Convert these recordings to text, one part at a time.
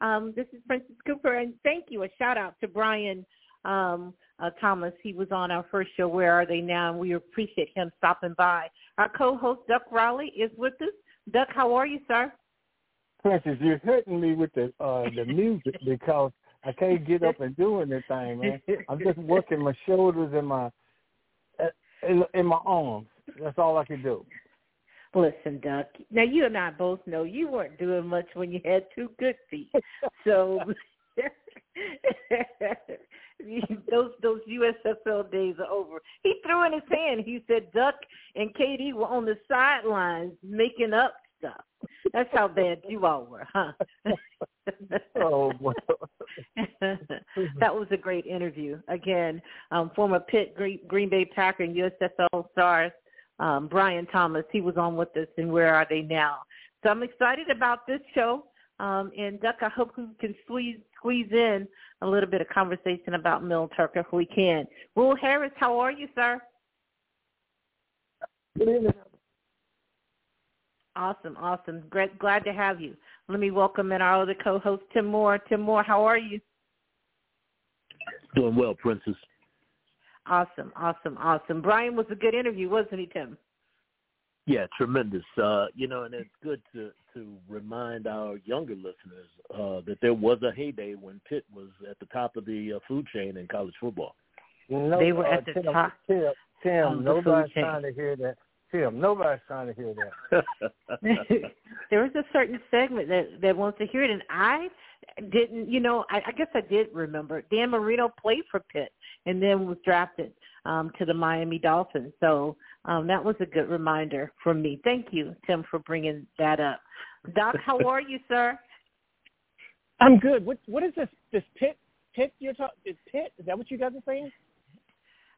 Um, this is Princess Cooper, and thank you. A shout out to Brian um, uh, Thomas. He was on our first show, Where Are They Now? And we appreciate him stopping by. Our co-host, Duck Riley, is with us. Duck, how are you, sir? Princess, you're hurting me with the uh, the music because I can't get up and do anything, man. I'm just working my shoulders and my uh, in, in my arms. That's all I can do. Listen, Duck. Now you and I both know you weren't doing much when you had two good feet. So those those USFL days are over. He threw in his hand. He said Duck and Katie were on the sidelines making up stuff. That's how bad you all were, huh? oh, boy. that was a great interview. Again, um, former Pitt Green, Green Bay Packer and USFL stars um, Brian Thomas. He was on with us, and where are they now? So I'm excited about this show. Um, and Duck, I hope we can squeeze squeeze in a little bit of conversation about Mel Tucker if we can. Will Harris, how are you, sir? Good evening. Awesome, awesome. Great, glad to have you. Let me welcome in our other co-host, Tim Moore. Tim Moore, how are you? Doing well, Princess. Awesome, awesome, awesome. Brian was a good interview, wasn't he, Tim? Yeah, tremendous. Uh, you know, and it's good to to remind our younger listeners uh, that there was a heyday when Pitt was at the top of the uh, food chain in college football. No, they were uh, at the Tim, top. Tim, Tim nobody's trying to hear that. Tim, nobody's trying to hear that. there was a certain segment that that wants to hear it, and I didn't. You know, I, I guess I did remember. Dan Marino played for Pitt and then was drafted um, to the Miami Dolphins. So um, that was a good reminder for me. Thank you, Tim, for bringing that up. Doc, how are you, sir? I'm good. What what is this this pit pit you're talking? Is pit? Is that what you guys are saying?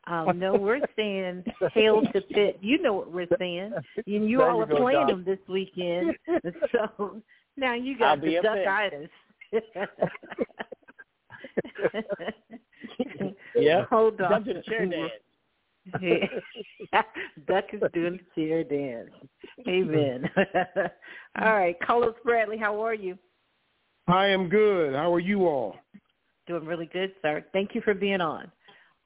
Um, no, we're saying hail to Pitt. You know what we're saying. And you There all you are playing them this weekend. So now you got the duckitis. Yeah. Hold on. Jump to the chair dance. Duck is doing the chair dance. Amen. all right, Carlos Bradley, how are you? I am good. How are you all? Doing really good, sir. Thank you for being on.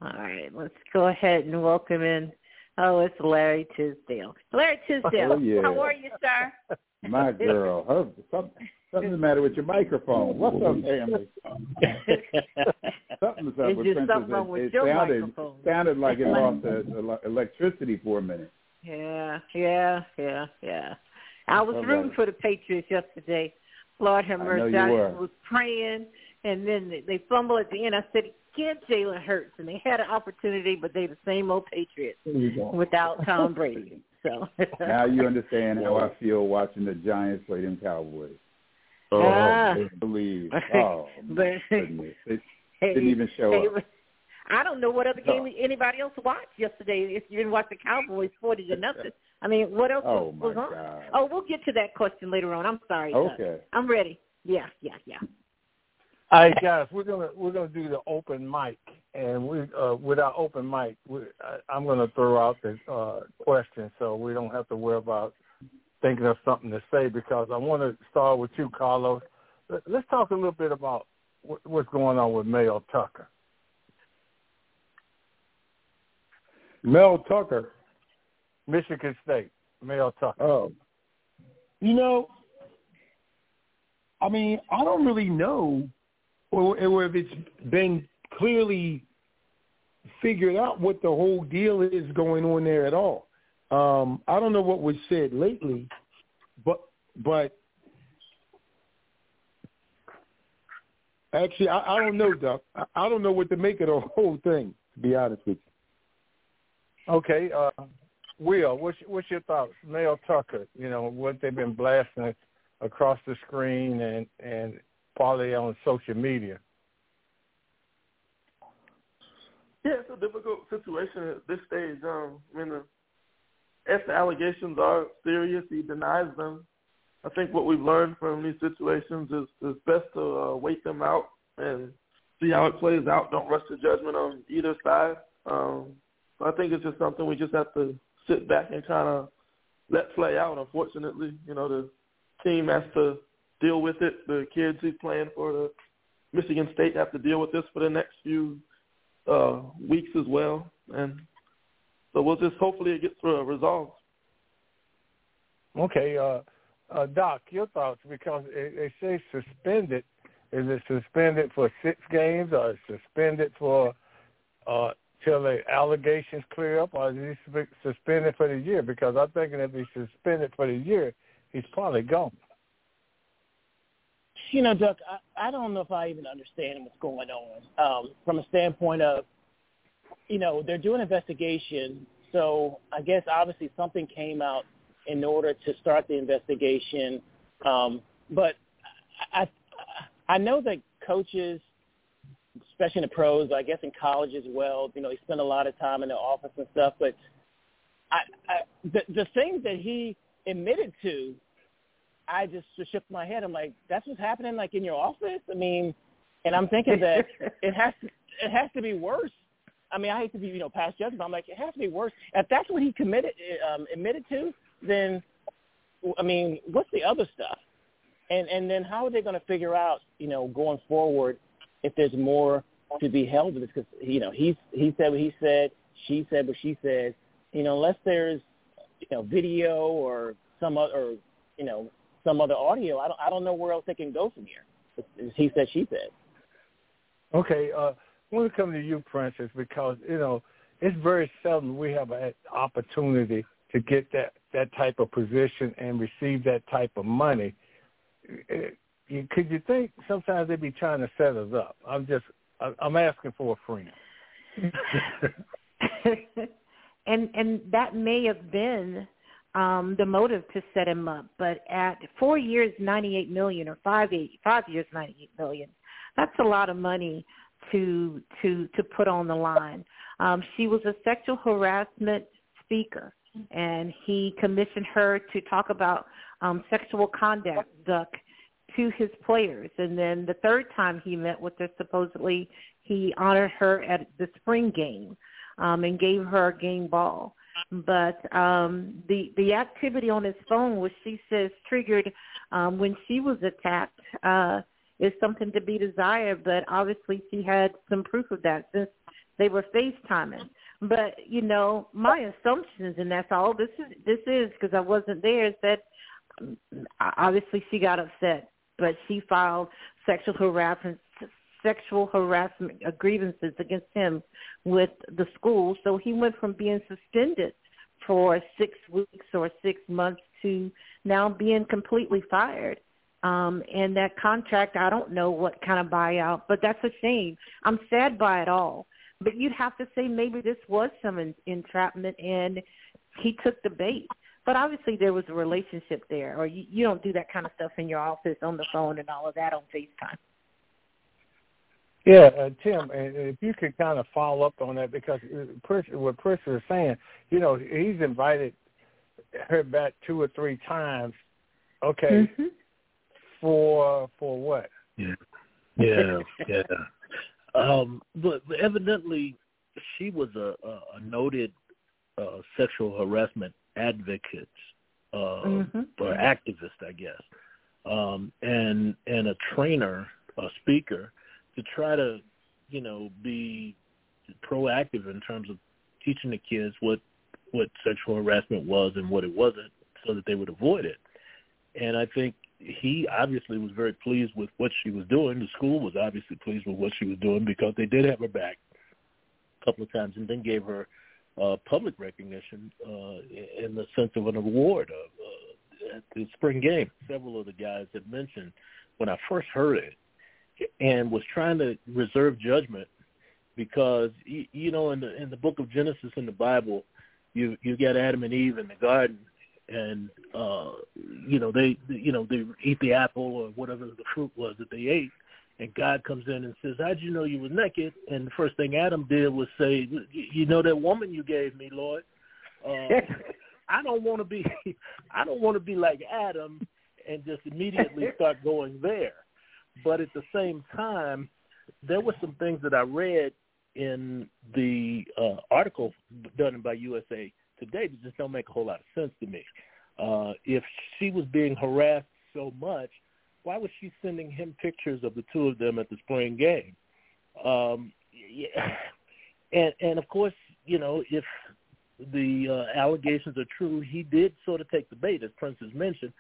All right, let's go ahead and welcome in. Oh, it's Larry Tisdale. Larry Tisdale, Oh, yeah. how are you, sir? My girl, her, some, something's the matter with your microphone. What's up, family? Something's up It's with just Princess. something wrong It- with it your sounded, microphone. sounded like it lost the, electricity for a minute. Yeah, yeah, yeah, yeah. I was All rooting for the Patriots yesterday. Lord have I mercy. I was praying, and then they, they fumbled at the end. I said, "Get Jalen Hurts," and they had an opportunity, but they the same old Patriots There you go. without Tom Brady. So Now you understand how I feel watching the Giants play them Cowboys. Oh, Ah. Believe. Oh, my But- goodness. It Hey, didn't even show hey, up. I don't know what other No. game anybody else watched yesterday. If you didn't watch the Cowboys forty to nothing, I mean, what else Oh, was my on? God. Oh, we'll get to that question later on. I'm sorry. Doug. Okay. I'm ready. Yeah, yeah, yeah. All right, guys, we're gonna we're gonna do the open mic, and we uh, with our open mic, we, I, I'm gonna throw out the uh, question so we don't have to worry about thinking of something to say because I want to start with you, Carlos. Let- Let's talk a little bit about what's going on with Mel Tucker. Mel Tucker. Michigan State, Mel Tucker. Oh. You know, I mean, I don't really know or, or if it's been clearly figured out what the whole deal is going on there at all. Um, I don't know what was said lately, but but actually, I, I don't know, Doc. I, I don't know what to make of the whole thing. To be honest with you. Okay, uh, Will, what's what's your thoughts? Mel Tucker, you know what they've been blasting across the screen, and and probably on social media. Yeah, it's a difficult situation at this stage. Um, I mean, the, if the allegations are serious, he denies them. I think what we've learned from these situations is is best to uh, wait them out and see how it plays out. Don't rush to judgment on either side. Um, so I think it's just something we just have to sit back and kind of let play out. Unfortunately, you know, the team has to deal with it. The kids who's playing for the Michigan State have to deal with this for the next few uh, weeks as well, and so we'll just hopefully it gets uh, resolved. Okay, uh, uh, Doc, your thoughts because they say suspended. Is it suspended for six games or suspended for uh, till the allegations clear up, or is he suspended for the year? Because I'm thinking if he's suspended for the year, he's probably gone. You know, Duck, I, I don't know if I even understand what's going on um, from a standpoint of, you know, they're doing an investigation. So I guess obviously something came out in order to start the investigation. Um, but I, I know that coaches, especially in the pros, I guess in college as well, you know, they spend a lot of time in the office and stuff. But I, I the the things that he admitted to I just shook my head. I'm like, that's what's happening like in your office. I mean, and I'm thinking that it has to it has to be worse. I mean, I hate to be you know past judgment. But I'm like, it has to be worse. If that's what he committed um, admitted to, then I mean, what's the other stuff? And and then how are they going to figure out you know going forward if there's more to be held with this? Because you know he's he said what he said, she said what she said. You know, unless there's you know video or some other or you know some other audio. I don't I don't know where else they can go from here. It's, he said, she said. Okay, uh, I want to come to you, Princess, because you know it's very seldom we have an opportunity to get that that type of position and receive that type of money. Uh, could you think sometimes they'd be trying to set us up? I'm just I'm asking for a friend. and and that may have been um, the motive to set him up. But at four years, ninety-eight million, or five eight, five years, ninety-eight million. That's a lot of money to to to put on the line. Um, she was a sexual harassment speaker, and he commissioned her to talk about um, sexual conduct to his players. And then the third time he met with her, supposedly he honored her at the spring game um, and gave her a game ball but um the the activity on his phone which she says triggered um when she was attacked uh is something to be desired but obviously she had some proof of that since they were facetiming but you know my assumptions and that's all this is this is because i wasn't there is that um, obviously she got upset but she filed sexual harassment sexual harassment grievances against him with the school. So he went from being suspended for six weeks or six months to now being completely fired. Um, and that contract, I don't know what kind of buyout, but that's a shame. I'm sad by it all. But you'd have to say maybe this was some entrapment and he took the bait. But obviously there was a relationship there, or you, you don't do that kind of stuff in your office on the phone and all of that on FaceTime. Yeah, uh, Tim, and if you could kind of follow up on that because uh, what Chris is saying, you know, he's invited her back two or three times. Okay, mm-hmm. For for what? Yeah, yeah, yeah. Um, but, but evidently, she was a, a noted uh, sexual harassment advocate uh, mm-hmm. or activist, I guess, um, and and a trainer, a speaker to try to, you know, be proactive in terms of teaching the kids what what sexual harassment was and what it wasn't, so that they would avoid it. And I think he obviously was very pleased with what she was doing. The school was obviously pleased with what she was doing because they did have her back a couple of times and then gave her uh, public recognition uh, in the sense of an award uh, at the spring game. Several of the guys had mentioned when I first heard it, and was trying to reserve judgment because you know in the in the book of Genesis in the Bible, you you get Adam and Eve in the garden, and uh you know they you know they eat the apple or whatever the fruit was that they ate and God comes in and says, "How'd you know you were naked?" And the first thing Adam did was say, "You know that woman you gave me, Lord." Uh, I don't want to be, I don't want to be like Adam and just immediately start going there. But at the same time, there were some things that I read in the uh, article done by USA Today that just don't make a whole lot of sense to me. Uh, if she was being harassed so much, why was she sending him pictures of the two of them at the spring game? Um, yeah. and and of course, you know, if the uh, allegations are true, he did sort of take the bait, as Prince has mentioned.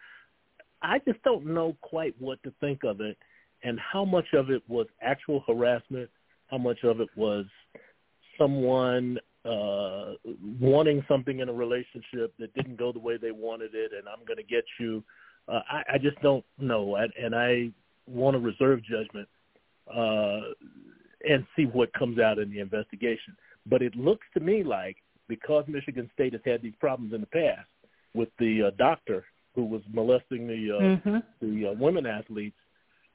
I just don't know quite what to think of it, and how much of it was actual harassment, how much of it was someone uh wanting something in a relationship that didn't go the way they wanted it and I'm going to get you uh, I, I just don't know, I, and I want to reserve judgment uh, and see what comes out in the investigation. But it looks to me like because Michigan State has had these problems in the past with the uh, doctor who was molesting the uh, mm-hmm. the uh, women athletes,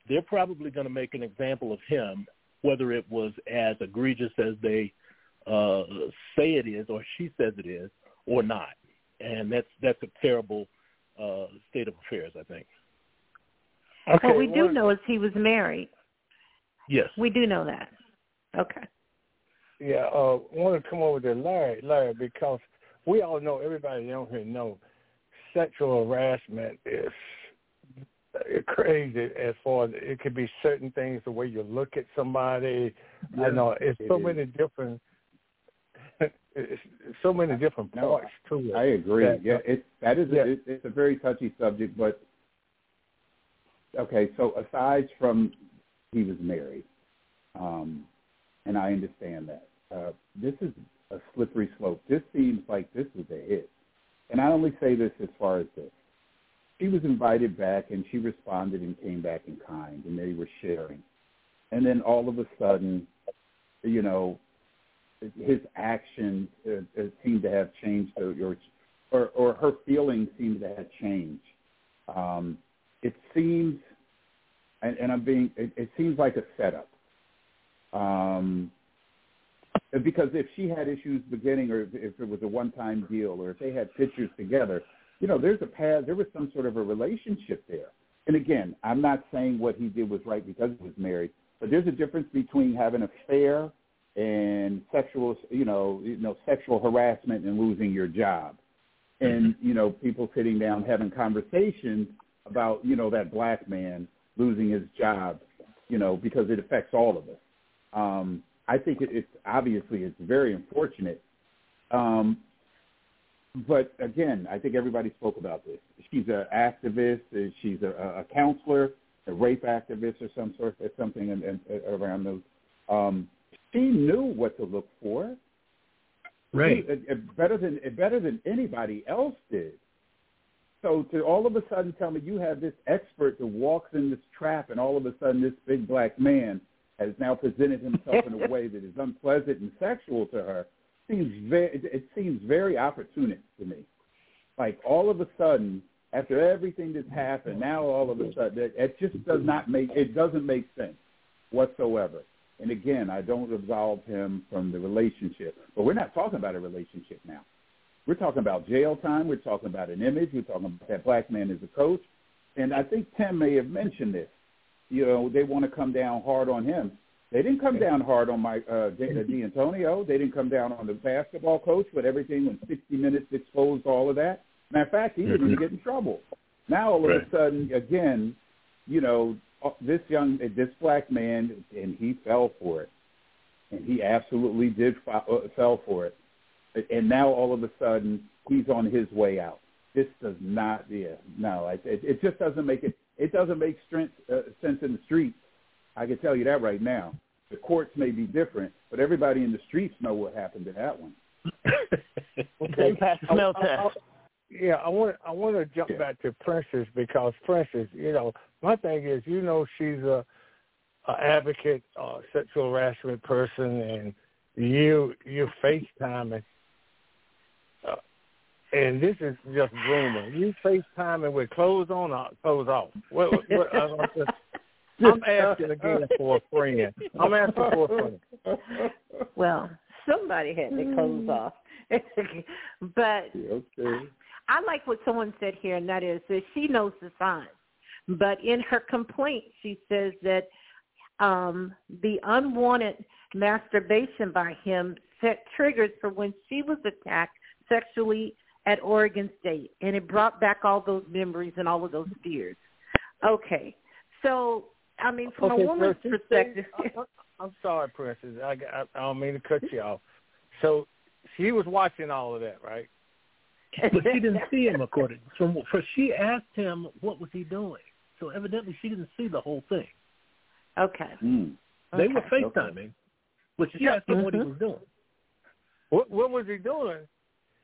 they're probably going to make an example of him, whether it was as egregious as they uh, say it is or she says it is or not. And that's that's a terrible uh, state of affairs, I think. Okay. What we do know is he was married. Yes. We do know that. Okay. Yeah, uh, I want to come over to Larry, Larry, because we all know, everybody on here know, sexual harassment is crazy as far as it could be certain things, the way you look at somebody. Yeah, I know it's it so is. many different so many different parts no, to it. I agree. That, yeah, it that is yeah. a, it, it's a very touchy subject, but okay. So aside from he was married, um, and I understand that uh, this is a slippery slope. This seems like this was a hit, and I only say this as far as this. She was invited back, and she responded and came back in kind, and they were sharing, and then all of a sudden, you know, his actions uh, uh, seem to have changed, or, or or her feelings seem to have changed. Um, it seems, and, and I'm being, it, it seems like a setup. Um, because if she had issues beginning, or if it was a one-time deal, or if they had pictures together, you know, there's a path. There was some sort of a relationship there. And again, I'm not saying what he did was right because he was married, but there's a difference between having an affair and sexual, you know, you know, sexual harassment and losing your job, and mm-hmm. you know, people sitting down having conversations about, you know, that black man losing his job, you know, because it affects all of us. Um, I think it, it's obviously it's very unfortunate. Um, but again, I think everybody spoke about this. She's an activist. She's a, a counselor, a rape activist, or some sort, or something in, in, around those. Um, she knew what to look for. Right. She, better than better than anybody else did. So to all of a sudden tell me you have this expert that walks in this trap, and all of a sudden this big black man has now presented himself in a way that is unpleasant and sexual to her seems very it seems very opportunist to me. Like all of a sudden, after everything that's happened, now all of a sudden it, it just does not make it doesn't make sense whatsoever. And again, I don't absolve him from the relationship. But we're not talking about a relationship now. We're talking about jail time. We're talking about an image. We're talking about that black man as a coach. And I think Tim may have mentioned this. You know, they want to come down hard on him. They didn't come down hard on my uh, Dantonio. They didn't come down on the basketball coach with everything when 60 Minutes exposed all of that. Matter of fact, he didn't even get in trouble. Now all of right. a sudden, again, you know, uh, this young, this black man, and he fell for it, and he absolutely did uh, fell for it, and now all of a sudden he's on his way out. This does not, yeah, no, it, it just doesn't make it. It doesn't make strength, uh, sense in the streets. I can tell you that right now. The courts may be different, but everybody in the streets know what happened to that one. okay, pass the smell test. Yeah, I want I want to jump yeah. back to Princess because Princess, you know, my thing is, you know, she's a, a advocate, uh, sexual harassment person, and you you FaceTime uh, and this is just rumor. You FaceTiming with clothes on or clothes off? What, what, I'm, just, I'm asking again for a friend. I'm asking for a friend. Well, somebody had their clothes off. but okay. I like what someone said here, and that is that she knows the signs. But in her complaint, she says that um, the unwanted masturbation by him set triggers for when she was attacked sexually at Oregon State, and it brought back all those memories and all of those fears. Okay, so I mean, from okay, a woman's so perspective, I, I'm sorry, Princess. I, I, I don't mean to cut you off. So she was watching all of that, right? but she didn't see him according from for she asked him what was he doing. So evidently she didn't see the whole thing. Okay. Mm. They okay. were FaceTiming, but she Yeah. asked him what he Mhm. was doing. What what was he doing?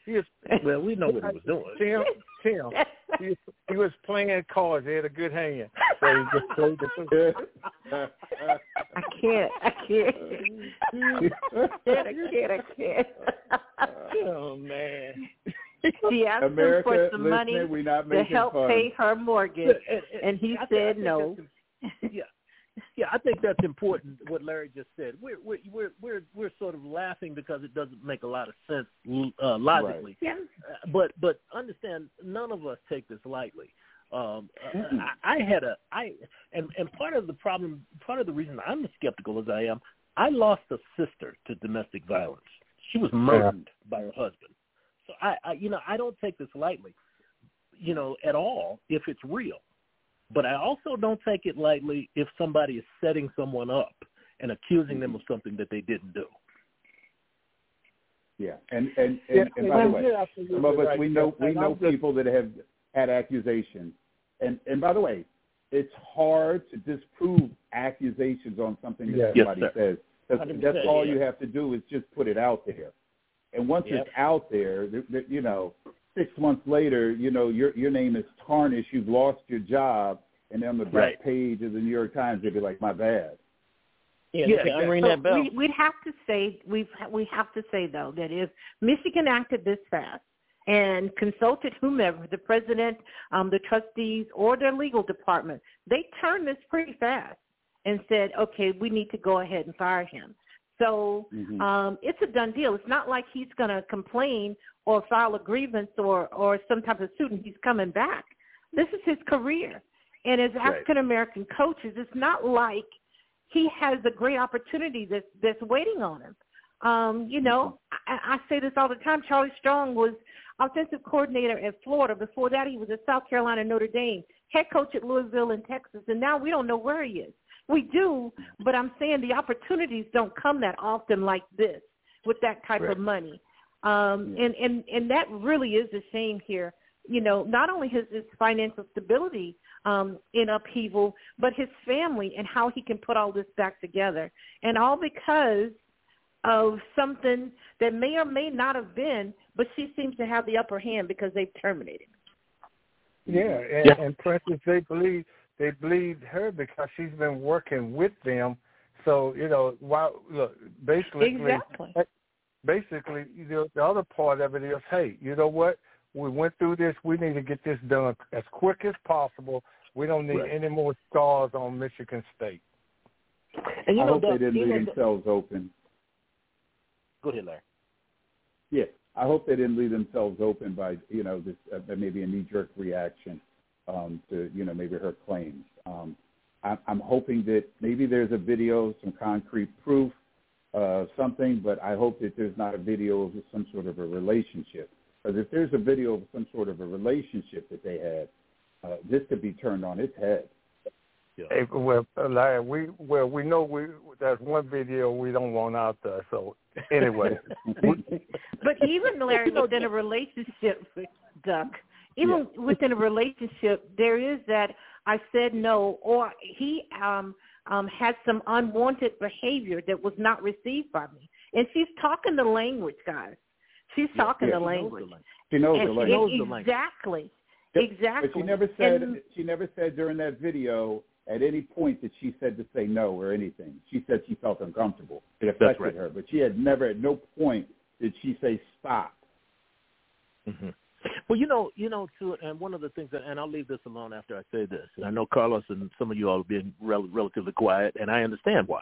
He was Well, we know what he was doing. Tim. Tim. He, was- he was playing cards. He had a good hand, so he just played the. I can't. I can't. I can't. I can't. oh man. She asked America, him for some money to help fun. pay her mortgage, And, and he I think- I said think no. Yeah, yeah, I think that's important. What Larry just said. We're we're we're we're, we're sort of laughing because it doesn't make a lot of sense uh, logically. Yeah. Uh, but but understand, none of us take this lightly. Um, uh, Mm-mm. I, I had a I and and part of the problem, part of the reason I'm as skeptical as I am, I lost a sister to domestic violence. She was murdered by her husband. So I, I you know I don't take this lightly, you know at all if it's real. But I also don't take it lightly if somebody is setting someone up and accusing them mm-hmm. of something that they didn't do. Yeah, and and and, Yeah, and by the way, some of us right. we know we And know I'm just- people that have had accusations, and and by the way, it's hard to disprove accusations on something that Yes. Yes, somebody sir. says. That's, that's all yeah. you have to do is just put it out there, and once Yep. it's out there, th- th- you know, six months later, you know, your your name is tarnished. You've lost your job, and then on the back Right. page of the New York Times, they'd be like, "My bad." Yeah, Yeah, they can unring So that bell. we, we'd have to say we've we have to say though that if Michigan acted this fast and consulted whomever, the president, um, the trustees, or their legal department, they turned this pretty fast and said, okay, we need to go ahead and fire him. So Mhm. um, it's a done deal. It's not like he's going to complain or file a grievance or or some type of suit and he's coming back. This is his career, and as African American coaches, it's not like he has a great opportunity that's that's waiting on him. Um, you know, I, I say this all the time. Charlie Strong was offensive coordinator at Florida. Before that, he was at South Carolina, Notre Dame, head coach at Louisville in Texas, and now we don't know where he is. We do, but I'm saying the opportunities don't come that often like this with that type Right. of money. Um, Yeah. and, and, and that really is a shame here. You know, not only his, his financial stability um, in upheaval, but his family and how he can put all this back together. And all because of something that may or may not have been, but she seems to have the upper hand because they've terminated. Yeah, and, Yeah. and Princess, they believe they believed her because she's been working with them. So you know, while look, basically, Exactly. basically, you know, the other part of it is, hey, you know what? We went through this. We need to get this done as quick as possible. We don't need Right. any more stars on Michigan State. And you I know, hope they didn't you know, leave themselves open. Go ahead, Larry. Yeah, I hope they didn't leave themselves open by you know this uh, maybe a knee jerk reaction um, to you know maybe her claims. Um, I, I'm hoping that maybe there's a video, some concrete proof, uh, something, but I hope that there's not a video of some sort of a relationship. Because if there's a video of some sort of a relationship that they had, uh, this could be turned on its head. Yeah. Hey, well, Larry, we well we know we there's one video we don't want out there. So anyway, But even Larry, in a relationship, with Duck, even within a relationship, there is that I said no, or he um um had some unwanted behavior that was not received by me, and she's talking the language, guys. She's talking yeah, the she language. She knows And the it- language. knows the language. exactly, Yep. exactly. But she never said And- she never said during that video at any point that she said to say no or anything. She said she felt uncomfortable. It affected right. her, but she had never at no point did she say stop. Mm-hmm. Well, you know, you know, too, and one of the things, that, and I'll leave this alone after I say this. And I know Carlos and some of you all have been rel- relatively quiet, and I understand why.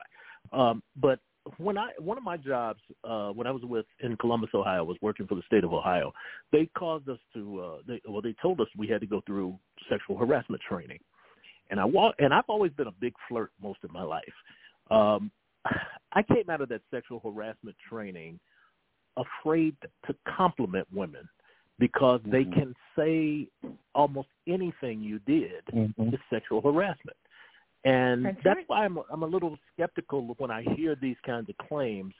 Um, but when I one of my jobs uh, when I was with in Columbus, Ohio, was working for the state of Ohio. They caused us to, uh, they, well, they told us we had to go through sexual harassment training, and I walk, and I've always been a big flirt most of my life. Um, I came out of that sexual harassment training afraid to compliment women because they mm-hmm. can say almost anything you did mm-hmm. is sexual harassment. And that's, that's why I'm I'm a little skeptical when I hear these kinds of claims.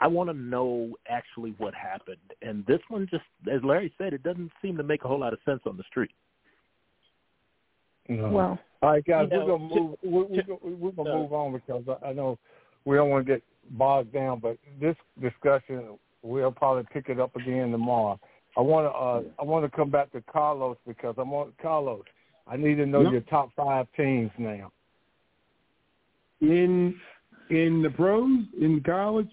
I want to know actually what happened. And this one just as Larry said, it doesn't seem to make a whole lot of sense on the street. No. Well, all right, guys, we're gonna move. we're, we're, we're gonna move on because I know we don't want to get bogged down. But this discussion, we'll probably pick it up again tomorrow. I want to uh, I want to come back to Carlos because I want Carlos. I need to know your top five teams now. In in the pros in college.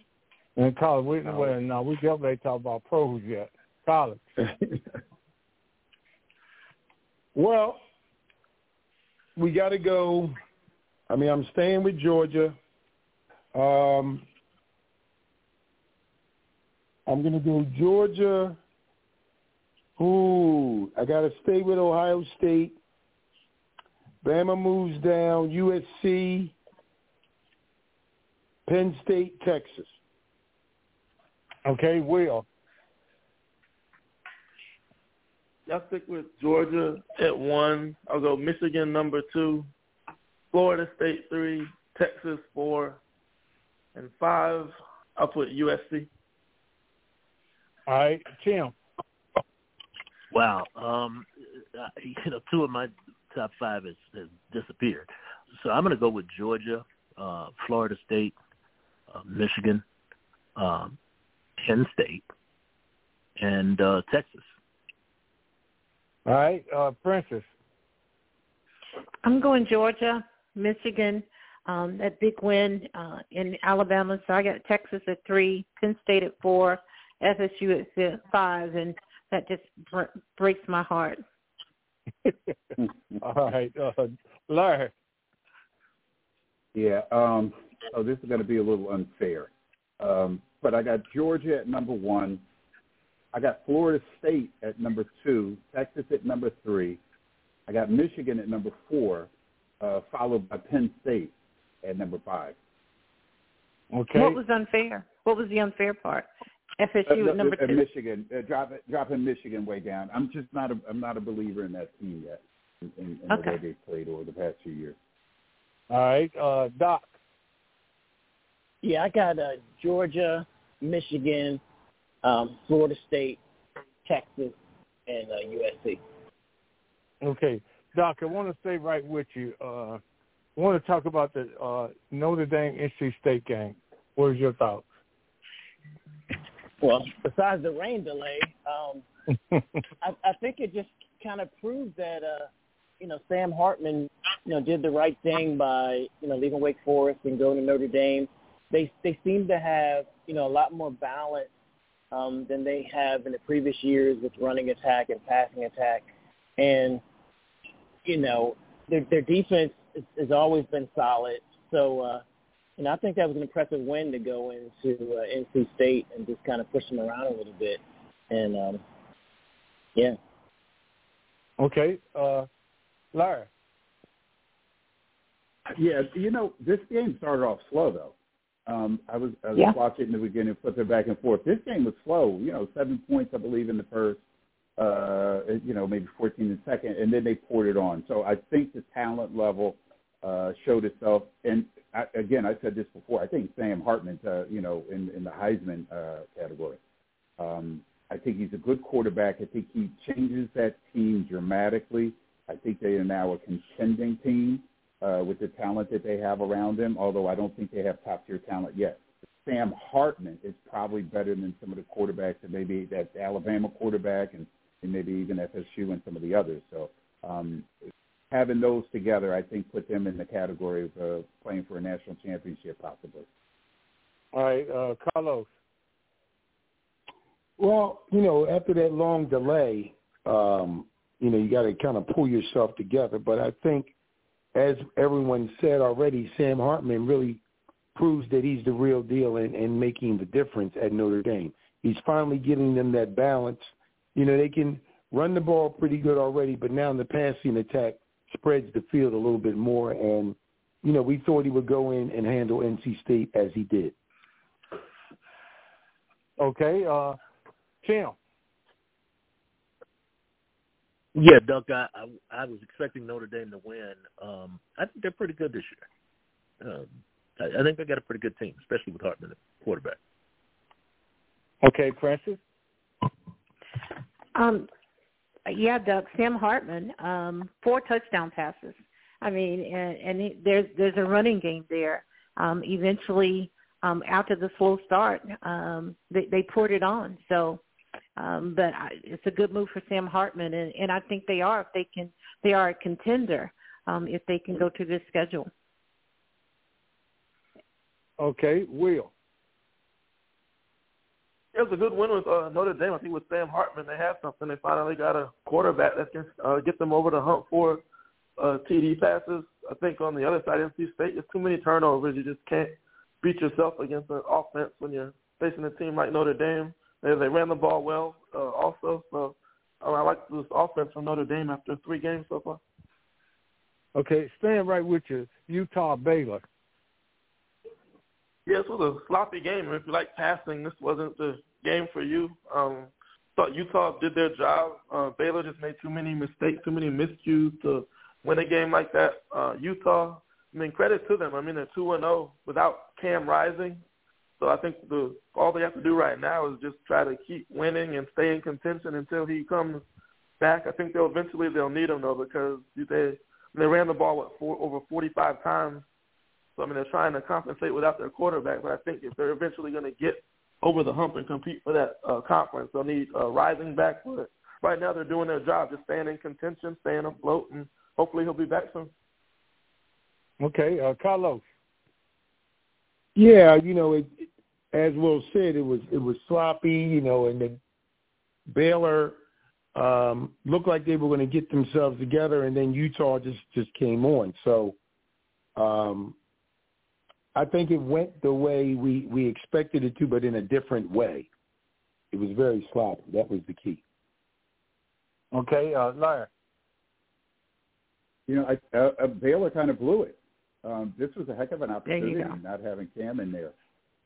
In college, we, oh. well, no, we definitely talk about pros yet. College. well, we got to go. I mean, I'm staying with Georgia. Um, I'm going to go Georgia. Ooh, I got to stay with Ohio State. Bama moves down. USC. Penn State, Texas. Okay, Will. Y'all stick with Georgia at one. I'll go Michigan number two, Florida State three, Texas four, and five. I'll put USC. All right, Tim. Wow. Um, uh, you know, two of my top five has, has disappeared. So I'm going to go with Georgia, uh, Florida State, uh, Michigan, um, Penn State, and uh, Texas. All right, uh, Princess. I'm going Georgia, Michigan, um, that big win uh, in Alabama. So I got Texas at three, Penn State at four, FSU at five, and that just br- breaks my heart. All right, uh, Larry. Yeah, um, oh, this is going to be a little unfair. Um, but I got Georgia at number one. I got Florida State at number two, Texas at number three. I got Michigan at number four, uh, followed by Penn State at number five. Okay. What was unfair? What was the unfair part? FSU uh, at number uh, two. Michigan, uh, drop, dropping Michigan way down. I'm just not a I'm not a believer in that team yet, in, in, in okay. the way they've played over the past few years. All right, uh, Doc. Yeah, I got uh, Georgia, Michigan, um, Florida State, Texas, and uh, USC. Okay, Doc, I want to stay right with you. Uh, I want to talk about the uh, Notre Dame NC State game. What is your thoughts? Well, besides the rain delay, um, I, I think it just kind of proved that uh, you know Sam Hartman, you know, did the right thing by you know leaving Wake Forest and going to Notre Dame. They they seem to have you know a lot more balance um, than they have in the previous years with running attack and passing attack, and you know their their defense has always been solid. So, uh, you know, I think that was an impressive win to go into uh, NC State and just kind of push them around a little bit. And um, yeah. Okay, uh, Larry. Yeah, you know, this game started off slow though. Um, I was I was yeah. watching in the beginning, flipping back and forth. This game was slow. You know, seven points I believe in the first, uh, you know, maybe 14 in the second, and then they poured it on. So I think the talent level uh, showed itself. And I, again, I said this before. I think Sam Hartman, uh, you know, in, in the Heisman uh, category. Um, I think he's a good quarterback. I think he changes that team dramatically. I think they are now a contending team uh, with the talent that they have around them. Although I don't think they have top tier talent yet. Sam Hartman is probably better than some of the quarterbacks and maybe that Alabama quarterback and, and maybe even FSU and some of the others. So um, having those together, I think, put them in the category of uh, playing for a national championship, possibly. All right, uh, Carlos. Well, you know, after that long delay, um, you know, you got to kind of pull yourself together. But I think, as everyone said already, Sam Hartman really proves that he's the real deal in, in making the difference at Notre Dame. He's finally giving them that balance. You know, they can run the ball pretty good already, but now in the passing attack spreads the field a little bit more. And, you know, we thought he would go in and handle NC State as he did. Okay, uh, Tim. Yeah, Duck. I, I I was expecting Notre Dame to win. Um, I think they're pretty good this year. Um, I, I think they got a pretty good team, especially with Hartman at quarterback. Okay, Princess. Um, yeah, Doug. Sam Hartman, um, four touchdown passes. I mean, and, and he, there's there's a running game there. Um, eventually, um, after the slow start, um, they, they poured it on. So um, but I, it's a good move for Sam Hartman, and, and I think they are if they can. They are a contender um, if they can go to this schedule. Okay, Will. It was a good win with uh, Notre Dame. I think with Sam Hartman, they have something. They finally got a quarterback that can uh, get them over the hump for uh, TD passes. I think on the other side, NC State, there's too many turnovers. You just can't beat yourself against an offense when you're facing a team like Notre Dame. They, they ran the ball well uh, also. So uh, I like this offense from Notre Dame after three games so far. Okay, stand right with you. Utah Baylor. Yeah, this was a sloppy game. If you like passing, this wasn't the game for you. Um, thought Utah did their job. Uh, Baylor just made too many mistakes, too many miscues to win a game like that. Uh, Utah, I mean, credit to them. I mean, they're two and zero oh without Cam Rising. So I think the all they have to do right now is just try to keep winning and stay in contention until he comes back. I think they'll eventually they'll need him though because they they ran the ball what, four, over 45 times. So I mean they're trying to compensate without their quarterback, but I think if they're eventually going to get over the hump and compete for that uh, conference, they'll need uh, rising back. But right now they're doing their job, just staying in contention, staying afloat, and hopefully he'll be back soon. Okay, uh, Carlos. Yeah, you know, it, as Will said, it was it was sloppy, you know, and then Baylor um, looked like they were going to get themselves together, and then Utah just just came on. So um, I think it went the way we we expected it to, but in a different way. It was very sloppy. That was the key. Okay, uh, Larry. You know, I, uh, uh, Baylor kind of blew it. Um, this was a heck of an opportunity not having Cam in there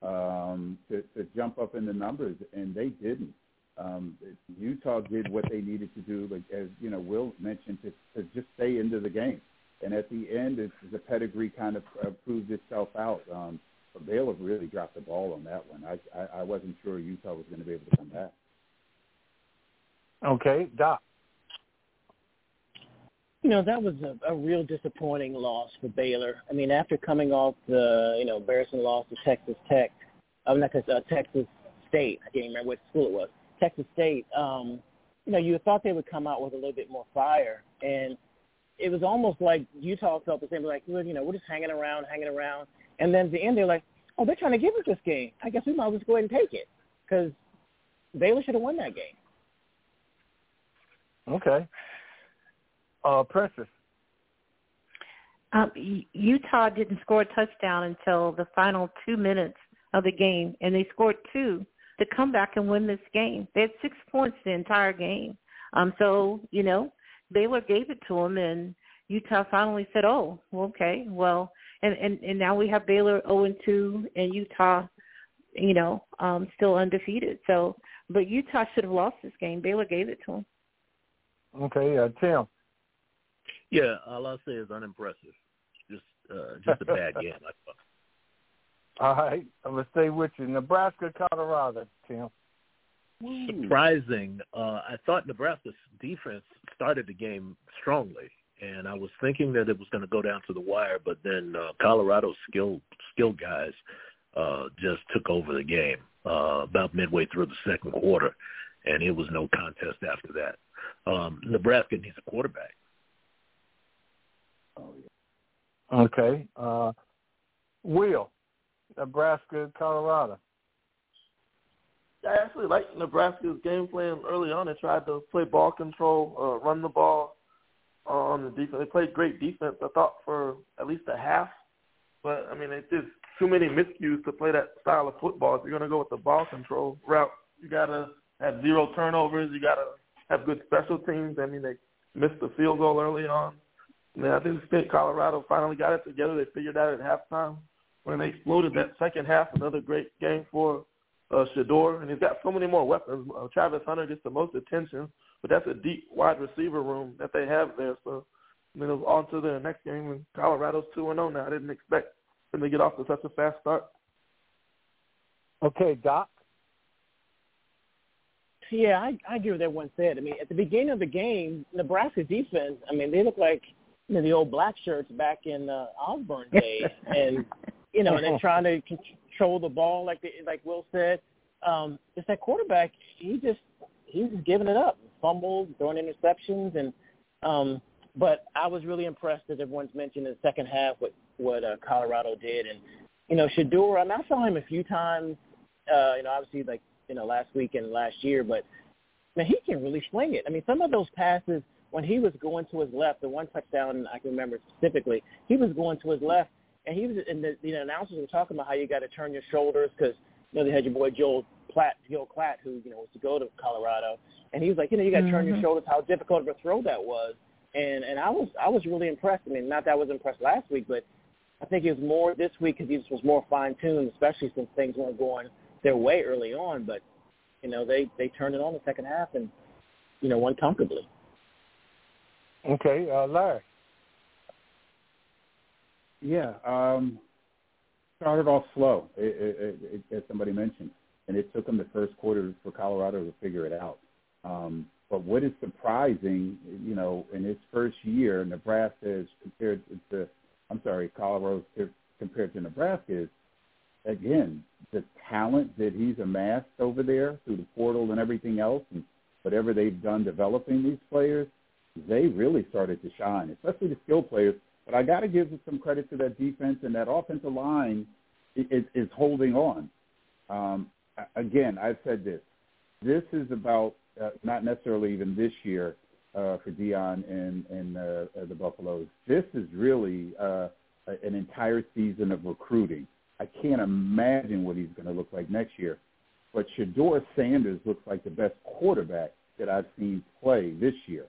um, to, to jump up in the numbers, and they didn't. Um, Utah did what they needed to do, but as you know, Will mentioned, to, to just stay into the game. And at the end, it's, the pedigree kind of uh, proved itself out. Um, but Baylor really dropped the ball on that one. I, I, I wasn't sure Utah was going to be able to come back. Okay, Doc. You know, that was a, a real disappointing loss for Baylor. I mean, after coming off the, you know, embarrassing loss to Texas Tech, I mean, not Texas, uh, Texas State. I can't remember what school it was. Texas State. Um, you know, you thought they would come out with a little bit more fire, and it was almost like Utah felt the same. Like, well, you know, we're just hanging around, hanging around, and then at the end they're like, oh, they're trying to give us this game. I guess we might as well just go ahead and take it because Baylor should have won that game. Okay uh, Princess? Um, Utah didn't score a touchdown until the final two minutes of the game, and they scored two to come back and win this game. They had six points the entire game. Um, so you know, Baylor gave it to them, and Utah finally said, "Oh, okay, well." And and and now we have Baylor 0 and 2, and Utah, you know, um, still undefeated. So, but Utah should have lost this game. Baylor gave it to them. Okay, uh, Tim. Yeah, all I'll say is unimpressive. Just uh, just a bad game. I thought. All right, I'm gonna stay with you. Nebraska, Colorado, Tim. Surprising. Uh, I thought Nebraska's defense started the game strongly, and I was thinking that it was going to go down to the wire, but then uh, Colorado's skill skill guys uh, just took over the game uh, about midway through the second quarter, and it was no contest after that. Um, Nebraska needs a quarterback. Okay. Uh, Will, Nebraska, Colorado. I actually liked Nebraska's game plan early on. They tried to play ball control, uh, run the ball on the defense. They played great defense, I thought, for at least a half. But I mean, it's just too many miscues to play that style of football. If you're going to go with the ball control route, you got to have zero turnovers. You got to have good special teams. I mean, they missed the field goal early on. And I think State Colorado finally got it together. They figured out at halftime when they exploded that second half. Another great game for uh, Shedeur, and he's got so many more weapons. Uh, Travis Hunter gets the most attention, but that's a deep wide receiver room that they have there. So, you know, on to the next game, and Colorado's two and zero oh now. I didn't expect them to get off to such a fast start. Okay, Doc. Yeah, I, I agree with everyone said. I mean, at the beginning of the game, Nebraska defense, I mean, they look like you know the old black shirts back in uh, Osborne days, and you know, and they're trying to control the ball, like the, like Will said. Um, it's that quarterback. He just he's just giving it up, fumbles, throwing interceptions, and um, but I was really impressed, as everyone's mentioned, in the second half what what uh, Colorado did, and you know, Shedeur. I mean, I saw him a few times. Uh, you know, obviously like you know last week and last year, but man, he can really sling it. I mean, some of those passes when he was going to his left, the one touchdown I can remember specifically, he was going to his left, and he was, and the, the announcers were talking about how you got to turn your shoulders because you know they had your boy Joel Platt, Joel Klatt, who you know was to go to Colorado, and he was like, you know, you got to mm-hmm. turn your mm-hmm. shoulders. How difficult of a throw that was, and and I was I was really impressed. I mean, not that I was impressed last week, but I think it was more this week because he was more fine tuned, especially since things weren't going their way early on. But you know, they they turned it on the second half and you know won comfortably. Okay, uh, Larry. Yeah, um, started off slow, it, it, it, as somebody mentioned, and it took them the first quarter for Colorado to figure it out. Um, but what is surprising, you know, in his first year, Nebraska is compared to, I'm sorry, Colorado compared to Nebraska is, again, the talent that he's amassed over there through the portal and everything else, and whatever they've done developing these players, they really started to shine, especially the skill players. But I got to give some credit to that defense and that offensive line is, is holding on. Um, again, I've said this. This is about uh, not necessarily even this year uh, for Deion and, and uh, uh, the Buffaloes. This is really uh, an entire season of recruiting. I can't imagine what he's going to look like next year. But Shedeur Sanders looks like the best quarterback that I've seen play this year.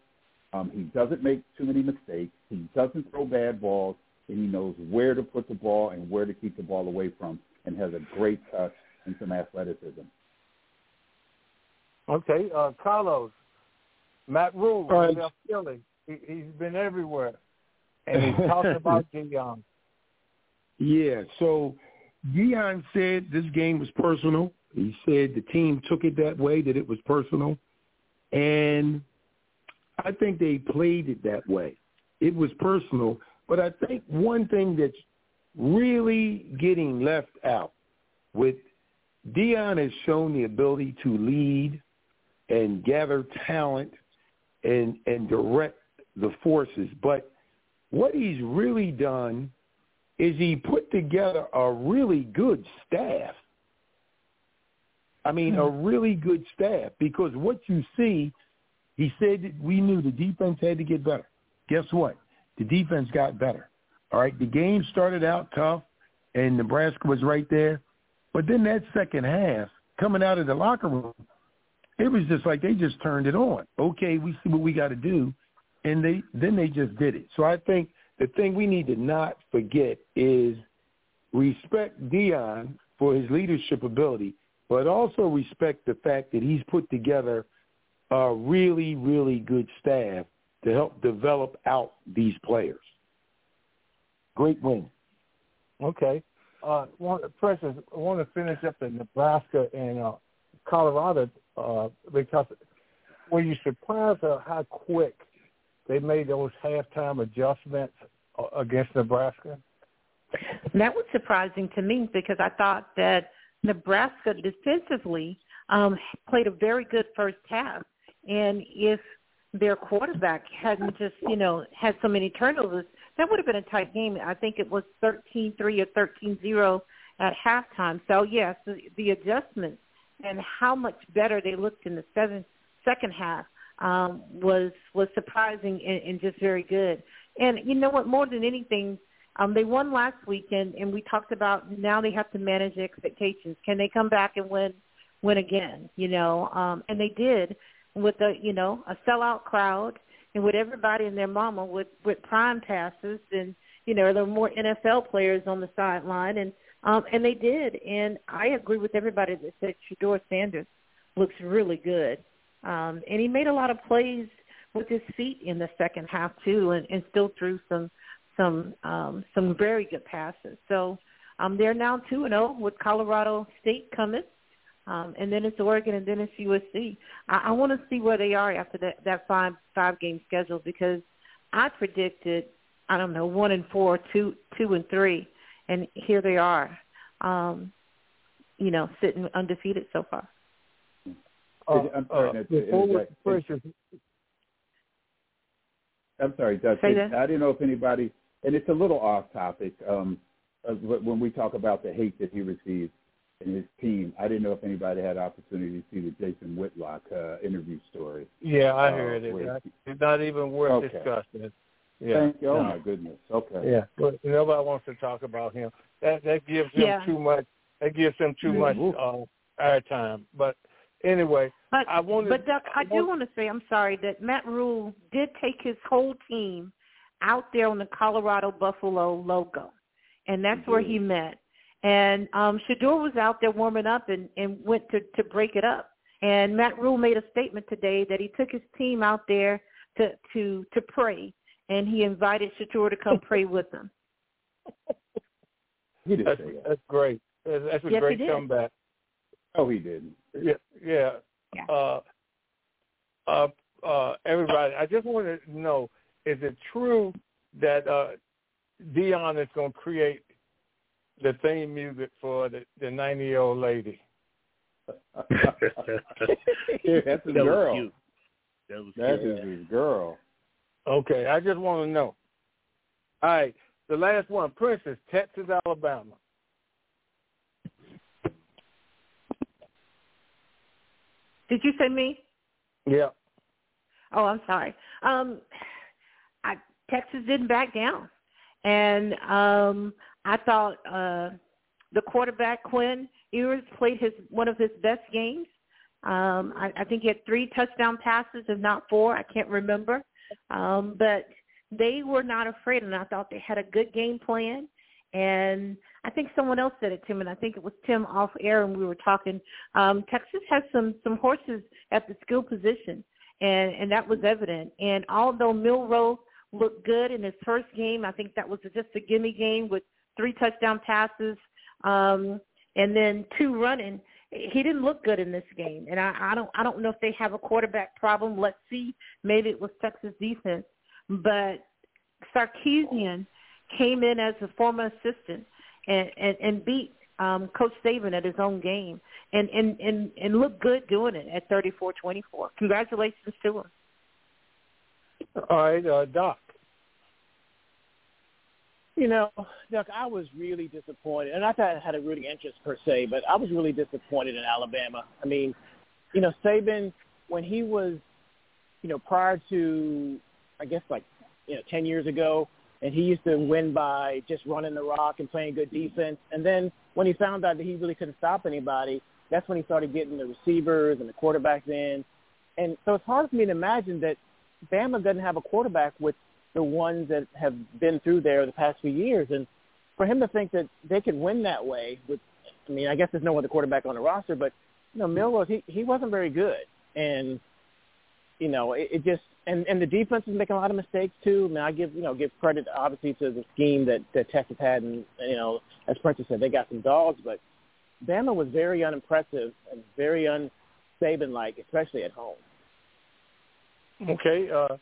Um, he doesn't make too many mistakes. He doesn't throw bad balls, and he knows where to put the ball and where to keep the ball away from, and has a great touch and some athleticism. Okay, uh, Carlos, Matt Rhule, right. Philly. He, he's been everywhere, and he talked about Deion. Yeah, so Deion said this game was personal. He said the team took it that way, that it was personal, and I think they played it that way. It was personal, but I think one thing that's really getting left out with Deion has shown the ability to lead and gather talent and and direct the forces, but what he's really done is he put together a really good staff. I mean, a hmm. really good staff because what you see he said that we knew the defense had to get better. Guess what? The defense got better. All right, the game started out tough, and Nebraska was right there. But then that second half, coming out of the locker room, it was just like they just turned it on. Okay, we see what we got to do, and they then they just did it. So I think the thing we need to not forget is respect Deion for his leadership ability, but also respect the fact that he's put together – a really, really good staff to help develop out these players. Great win. Okay. Uh, one, Princess, I want to finish up the Nebraska and uh, Colorado uh, because were you surprised at how quick they made those halftime adjustments uh, against Nebraska? That was surprising to me because I thought that Nebraska defensively um, played a very good first half. And if their quarterback hadn't just, you know, had so many turnovers, that would have been a tight game. I think it was 13-3 or 13-0 at halftime. So, yes, the, the adjustments and how much better they looked in the seven, second half um, was was surprising and, and just very good. And you know what? More than anything, um, they won last weekend, and we talked about now they have to manage expectations. Can they come back and win win again? You know, um, and they did with a you know a sellout crowd and with everybody and their mama with with prime passes and you know there were more NFL players on the sideline and um, and they did. And I agree with everybody that said Shedeur Sanders looks really good. Um, and he made a lot of plays with his feet in the second half too, and, and still threw some some um, some very good passes. So um, they're now two and zero oh with Colorado State coming, um, and then it's Oregon, and then it's USC. I, I want to see where they are after that that five five game schedule because I predicted I don't know one and four, two two and three, and here they are, um, you know, sitting undefeated so far. Uh, I'm sorry, uh, I'm sorry, Doug. I didn't know if anybody, and it's a little off topic. Um, uh, when we talk about the hate that he received in his team, I didn't know if anybody had opportunity to see the Jason Whitlock uh, interview story. Yeah, I uh, heard it. It's not even worth okay. discussing. Yeah. Thank you. Oh no. my goodness. Okay. Yeah, but nobody wants to talk about him. That that gives him yeah. too much. That gives him too much uh, airtime. But anyway, but, I wanted. But Duck, I, I do want to say I'm sorry that Matt Rhule did take his whole team out there on the Colorado Buffalo logo, and that's mm-hmm. where he met. And um Shedeur was out there warming up and and went to to break it up. And Matt Rhule made a statement today that he took his team out there to to to pray and he invited Shedeur to come pray with him. He did that's, that. that's great. That's, that's a yes, great comeback. Oh, he did. Yeah, yeah. yeah. Uh, uh, uh, everybody, I just want to know: is it true that uh, Deion is going to create the theme music for the the ninety year old lady? yeah, that's his that girl. That was That is his girl. Okay, I just want to know. All right, the last one, Princess, Texas, Alabama. Did you say me? Yeah. Oh, I'm sorry. Um, I, Texas didn't back down, and um, I thought uh, the quarterback Quinn Ewers played his one of his best games. Um, I, I think he had three touchdown passes, if not four. I can't remember. Um, but they were not afraid, and I thought they had a good game plan. And I think someone else said it, Tim, and I think it was Tim off air, and we were talking. Um, Texas has some some horses at the skill position, and and that was evident. And although Milroe looked good in his first game, I think that was just a gimme game with three touchdown passes, um, and then two running he didn't look good in this game, and I, I don't I don't know if they have a quarterback problem. Let's see. Maybe it was Texas defense, but Sarkisian came in as a former assistant and and, and beat um, Coach Saban at his own game, and and and and looked good doing it at thirty four twenty four. Congratulations to him. All right, uh, Doc. You know, Doug, I was really disappointed, and I thought I had a rooting interest per se, but I was really disappointed in Alabama. I mean, you know, Saban when he was, you know, prior to, I guess like, you know, ten years ago, and he used to win by just running the rock and playing good defense. And then when he found out that he really couldn't stop anybody, that's when he started getting the receivers and the quarterbacks in. And so it's hard for me to imagine that Bama doesn't have a quarterback with the ones that have been through there the past few years. And for him to think that they could win that way with, I mean, I guess there's no other quarterback on the roster, but you know, Milroe, he he wasn't very good, and you know, it, it just and and the defense is making a lot of mistakes too. I mean, I give you know give credit obviously to the scheme that that Texas had, and you know, as Princess said, they got some dogs, but Bama was very unimpressive and very un Saban-like, especially at home. Okay, uh,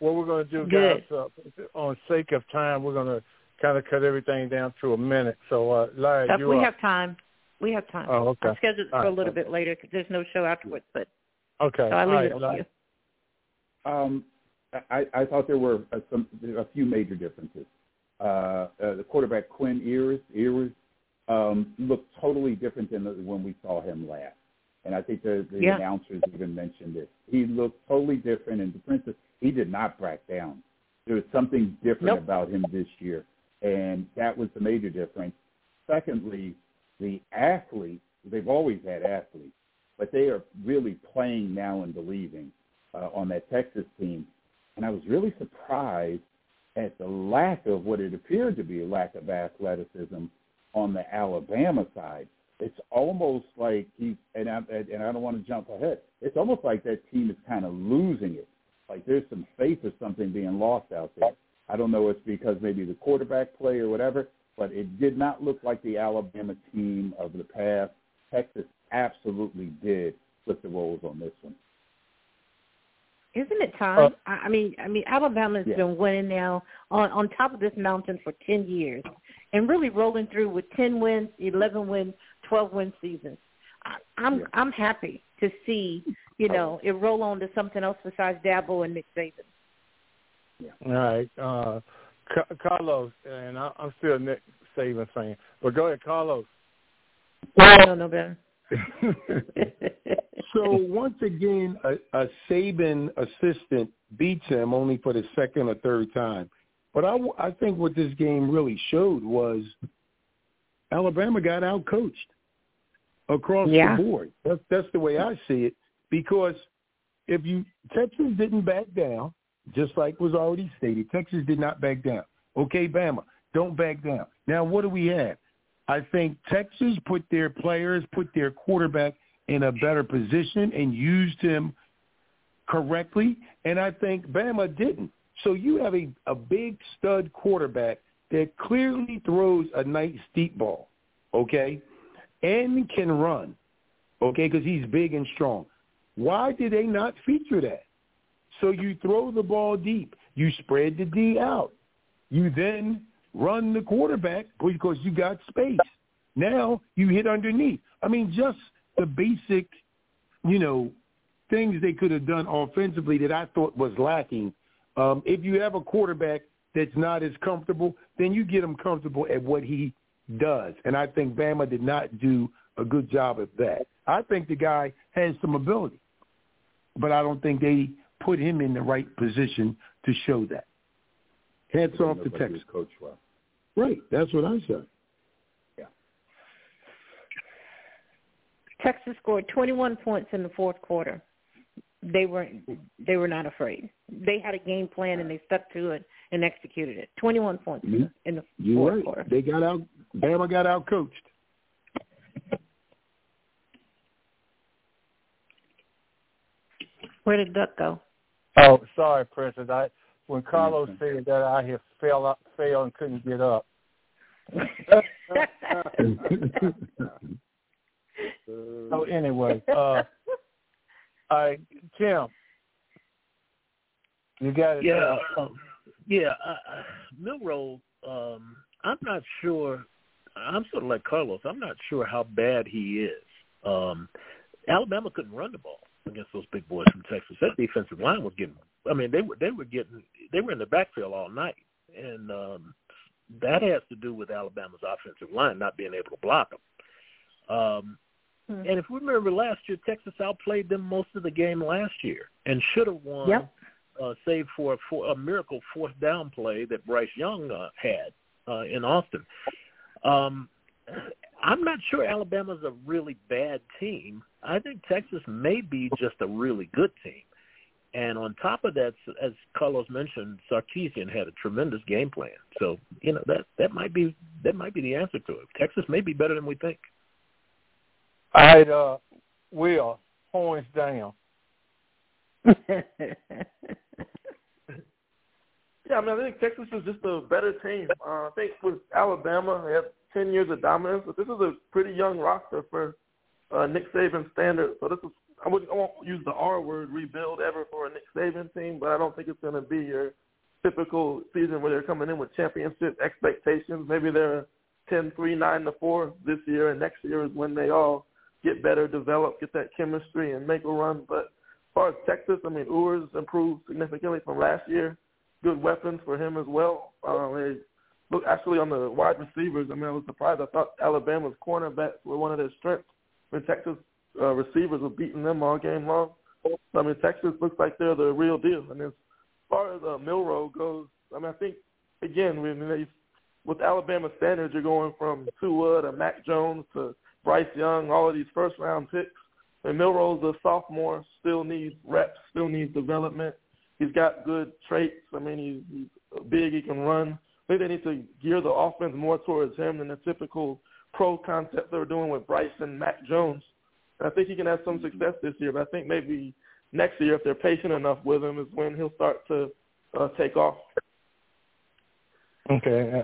what we're going to do, guys, uh, on sake of time, we're going to kind of cut everything down to a minute. So, uh, Larry, Steph, you we are... have time. We have time. Oh, okay. I scheduled it for right. a little bit later because there's no show afterwards. But okay, so I leave right. it up to you. Um, I, I thought there were a, some a few major differences. Uh, uh, the quarterback Quinn Ewers, Ewers um, looked totally different than the, when we saw him last. And I think the, the Yeah. announcers even mentioned this. He looked totally different, and the Princess, he did not back down. There was something different Nope. about him this year, and that was the major difference. Secondly, the athletes, they've always had athletes, but they are really playing now and believing uh, on that Texas team. And I was really surprised at the lack of what it appeared to be a lack of athleticism on the Alabama side. It's almost like he and I and I don't want to jump ahead. It's almost like that team is kind of losing it. Like there's some faith or something being lost out there. I don't know if it's because maybe the quarterback play or whatever, but it did not look like the Alabama team of the past. Texas absolutely did flip the roles on this one. Isn't it time? Uh, I I mean, I mean, Alabama's Yeah. been winning now on on top of this mountain for ten years, and really rolling through with ten wins, eleven wins, twelve win seasons. I, I'm Yeah. I'm happy to see you know it roll on to something else besides Dabo and Nick Saban. Yeah. All right, uh, Ca- Carlos, and I, I'm still a Nick Saban fan, but go ahead, Carlos. I don't know better. So once again, a, a Saban assistant beats him only for the second or third time. But I, I think what this game really showed was Alabama got out coached across Yeah. the board. That's that's the way I see it. Because if you Texas didn't back down, just like was already stated, Texas did not back down. Okay, Bama, don't back down. Now what do we have? I think Texas put their players, put their quarterback in a better position and used him correctly, and I think Bama didn't. So you have a, a big stud quarterback that clearly throws a nice deep ball, okay, and can run, okay, because he's big and strong. Why did they not feature that? So you throw the ball deep, you spread the D out, you then run the quarterback because you got space. Now you hit underneath. I mean, just the basic, you know, things they could have done offensively that I thought was lacking. Um, if you have a quarterback that's not as comfortable, then you get him comfortable at what he does. And I think Bama did not do a good job at that. I think the guy has some ability, but I don't think they put him in the right position to show that. Hats off to Looked like he Texas. Coach well. Right, that's what I said. Yeah. Texas scored 21 points in the fourth quarter. They were they were not afraid. They had a game plan and they stuck to it and executed it. 21 points in the- in the You're fourth right. quarter. They got out. Bama got out coached. Where did Duck go? Oh, sorry, Princess. I when Carlos said that, I had fell up, fell and couldn't get up. So anyway, uh, all right, Tim, you got it. Yeah, um, yeah. Uh, uh, Milroe, um, I'm not sure. I'm sort of like Carlos. I'm not sure how bad he is. Um, Alabama couldn't run the ball against those big boys from Texas. That defensive line was getting. I mean, they were they were getting they were in the backfield all night, and um, that has to do with Alabama's offensive line not being able to block them. Um, Hmm. and if we remember last year, Texas outplayed them most of the game last year and should have won Yep. uh, save for a, for a miracle fourth down play that Bryce Young uh, had uh, in Austin. Um, I'm not sure Alabama's a really bad team. I think Texas may be just a really good team. And on top of that, as Carlos mentioned, Sarkisian had a tremendous game plan. So you know that that might be that might be the answer to it. Texas may be better than we think. All right, uh, Will, horns down. Yeah, I mean, I think Texas is just a better team. Uh, I think with Alabama, they have 10 years of dominance, but this is a pretty young roster for uh, Nick Saban standards. So this is, I, would, I won't use the R word, rebuild ever for a Nick Saban team, but I don't think it's going to be your typical season where they're coming in with championship expectations. Maybe they're 10, 3, 9 to 4 this year, and next year is when they all get better, develop, get that chemistry, and make a run. But as far as Texas, I mean, Ewers improved significantly from last year good weapons for him as well. Um, they look actually on the wide receivers. I mean, I was surprised. I thought Alabama's cornerbacks were one of their strengths. When Texas uh, receivers were beating them all game long. I mean, Texas looks like they're the real deal. And as far as uh, Milroe goes, I mean, I think again, when they, with Alabama standards, you're going from Tua to Mac Jones to Bryce Young, all of these first round picks. And Milroe's a sophomore, still needs reps, still needs development. He's got good traits. I mean, he's, he's big. He can run. I think they need to gear the offense more towards him than the typical pro concept they were doing with Bryce and Mac Jones. And I think he can have some success this year. But I think maybe next year, if they're patient enough with him, is when he'll start to uh, take off. Okay,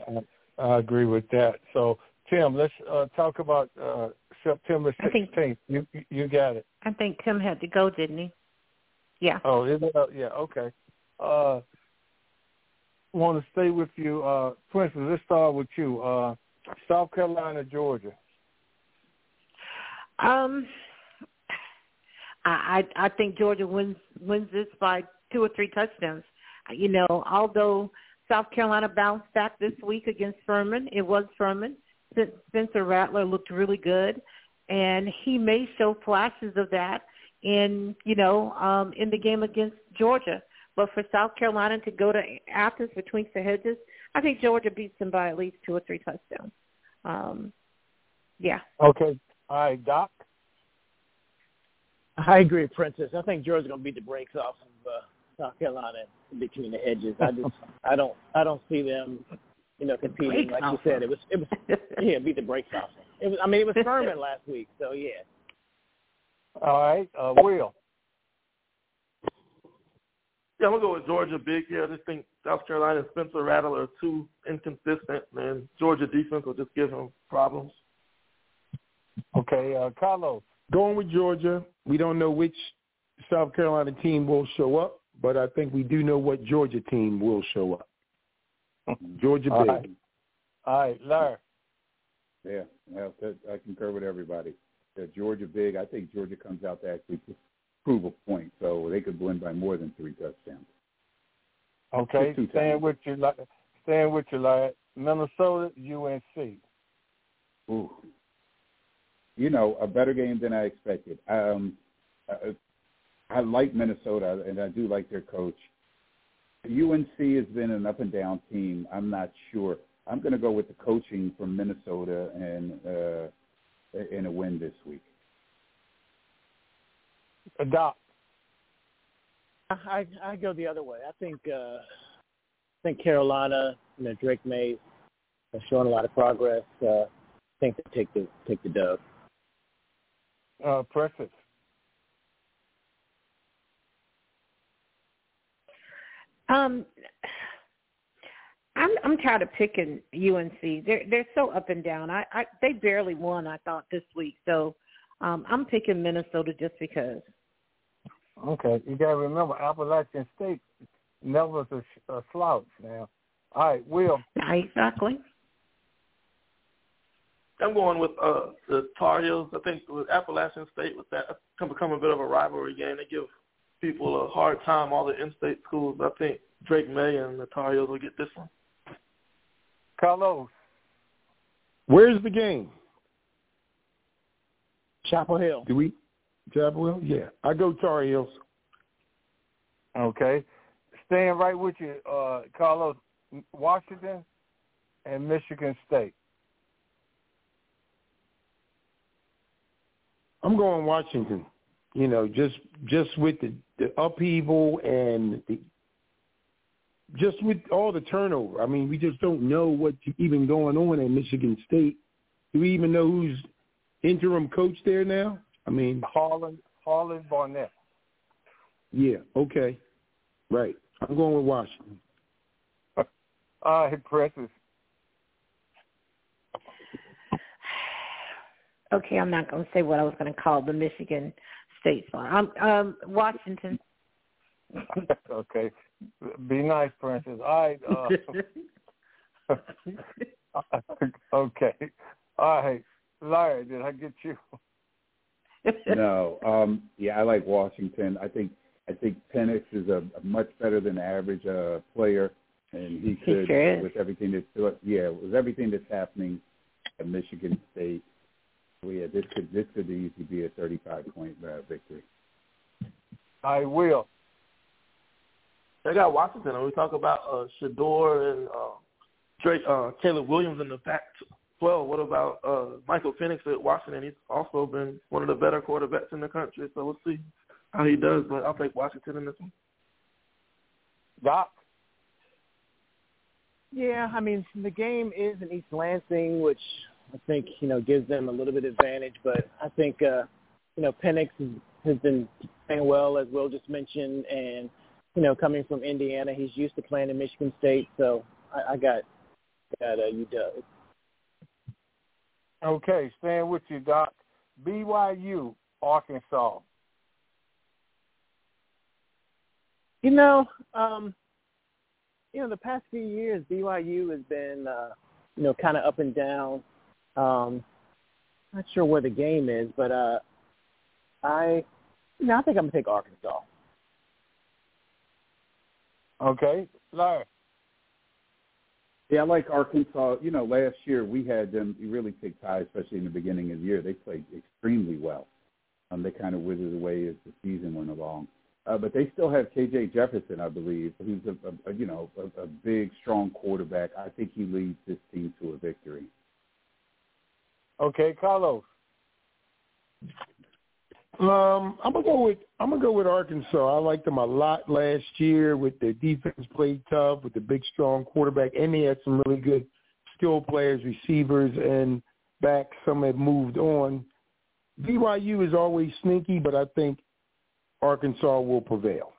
I, I agree with that. So, Tim, let's uh, talk about uh, September 16th. you you got it. I think Tim had to go, didn't he? Yeah. Oh, is it? Uh, yeah. Okay. Uh, want to stay with you, uh, Princess. Let's start with you. Uh, South Carolina, Georgia. Um, I I think Georgia wins wins this by two or three touchdowns. You know, although South Carolina bounced back this week against Furman, it was Furman. Spencer Rattler looked really good, and he may show flashes of that in you know um, in the game against Georgia. But for South Carolina to go to Athens between the hedges, I think Georgia beats them by at least two or three touchdowns. Um, yeah. Okay. All right, Doc. I agree, Princess. I think Georgia's going to beat the brakes off of uh, South Carolina between the hedges. I just, I don't, I don't see them, you know, competing. Like you said, it was, it was, yeah, beat the brakes off. It was, I mean, it was Furman last week, so yeah. All right, uh, Will. Yeah, I'm gonna go with Georgia big here. I just think South Carolina and Spencer Rattler are too inconsistent, and Georgia defense will just give them problems. Okay, uh, Carlos. Going with Georgia. We don't know which South Carolina team will show up, but I think we do know what Georgia team will show up. Georgia All big. right. All right, Larry. Yeah, well, I concur with everybody. Yeah, Georgia big. I think Georgia comes out to actually prove a point, so they could win by more than three touchdowns. Okay, staying with you, staying with you, Larry. Minnesota, UNC. Ooh, you know, a better game than I expected. Um, I, I like Minnesota, and I do like their coach. UNC has been an up and down team. I'm not sure. I'm going to go with the coaching from Minnesota and uh, in a win this week. Adopt. I I go the other way. I think uh, I think Carolina, you know, Drake Maye has shown a lot of progress. Uh, I think they take the take the dub. Uh, Princess. Um, I'm I'm tired of picking UNC. They're they're so up and down. I, I they barely won. I thought this week, so um, I'm picking Minnesota just because. Okay, you got to remember Appalachian State never was a, a slouch. Now, all right, Will. Exactly. I'm going with uh, the Tar Heels. I think with Appalachian State, with that come become a bit of a rivalry game. They give people a hard time. All the in-state schools. I think Drake Maye and the Tar Heels will get this one. Carlos. Where's the game? Chapel Hill. Do we? Chapel Hill? Yeah. I go Tar Heels. Okay. Staying right with you, uh, Carlos. Washington and Michigan State. I'm going Washington. You know, just just with the, the upheaval and the, just with all the turnover. I mean, we just don't know what's even going on at Michigan State. Do we even know who's interim coach there now? I mean, Harlan Harlan Barnett. Yeah. Okay. Right. I'm going with Washington. All right, Princess. Okay, I'm not going to say what I was going to call the Michigan State song. I'm um, Washington. okay, be nice, Princess. All right. Uh, okay. All right, Larry, did I get you? no. Um, yeah, I like Washington. I think I think Penix is a, a much better than average uh, player, and he could he sure with everything that's yeah with everything that's happening at Michigan State So yeah, this could this could easily be a 35 point uh, victory. I will. They got Washington, and we talk about uh, Shedeur and uh, Drake, uh, Caleb Williams in the Pac-12. What about uh, Michael Penix at Washington? He's also been one of the better quarterbacks in the country, so we'll see how he does. But I'll take Washington in this one. Doc. Yeah, I mean the game is in East Lansing, which I think you know gives them a little bit of advantage. But I think uh, you know Penix has, has been playing well, as Will just mentioned, and you know coming from Indiana, he's used to playing in Michigan State, so I, I got got uh, UW. Okay, staying with you, Doc. BYU, Arkansas. You know, um, you know, the past few years, BYU has been, uh, you know, kind of up and down. Um, not sure where the game is, but uh, I, you know, I think I'm gonna take Arkansas. Okay, Larry. Yeah, like Arkansas. You know, last year we had them really take ties, especially in the beginning of the year. They played extremely well. Um, they kind of withered away as the season went along. Uh, but they still have KJ Jefferson, I believe, who's a, a, a you know a, a big, strong quarterback. I think he leads this team to a victory. Okay, Carlos. Um, I'm gonna go with I'm gonna go with Arkansas. I liked them a lot last year with their defense played tough with the big strong quarterback, and they had some really good skill players, receivers, and back. Some have moved on. BYU is always sneaky, but I think Arkansas will prevail.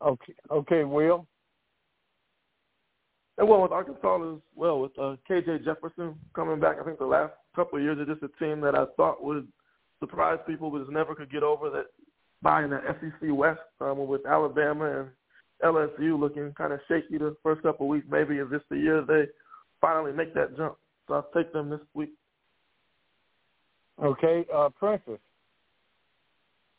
Okay, okay, Will. And well, with Arkansas as well, with uh, KJ Jefferson coming back, I think the last couple of years are just a team that I thought would surprise people, but just never could get over that buying the SEC West um, with Alabama and LSU looking kind of shaky the first couple of weeks. Maybe is this the year they finally make that jump? So I'll take them this week. Okay, uh, Princess.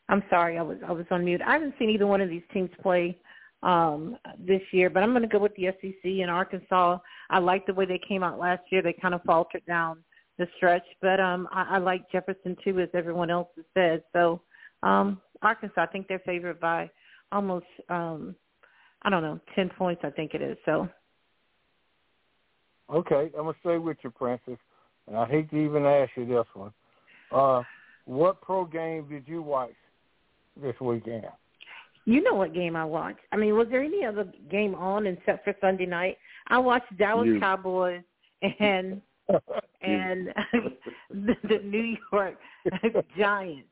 I'm sorry, I was I was on mute. I haven't seen either one of these teams play um this year, but I'm going to go with the SEC and Arkansas. I like the way they came out last year. They kind of faltered down the stretch, but um I, I like Jefferson too, as everyone else has said. So um Arkansas, I think they're favored by almost um I don't know ten points. I think it is. So Okay, I'm gonna stay with you, Princess. And I hate to even ask you this one. Uh, what pro game did you watch this weekend? You know what game I watched. I mean, was there any other game on except for Sunday night? I watched Dallas You. Cowboys and and the, the New York Giants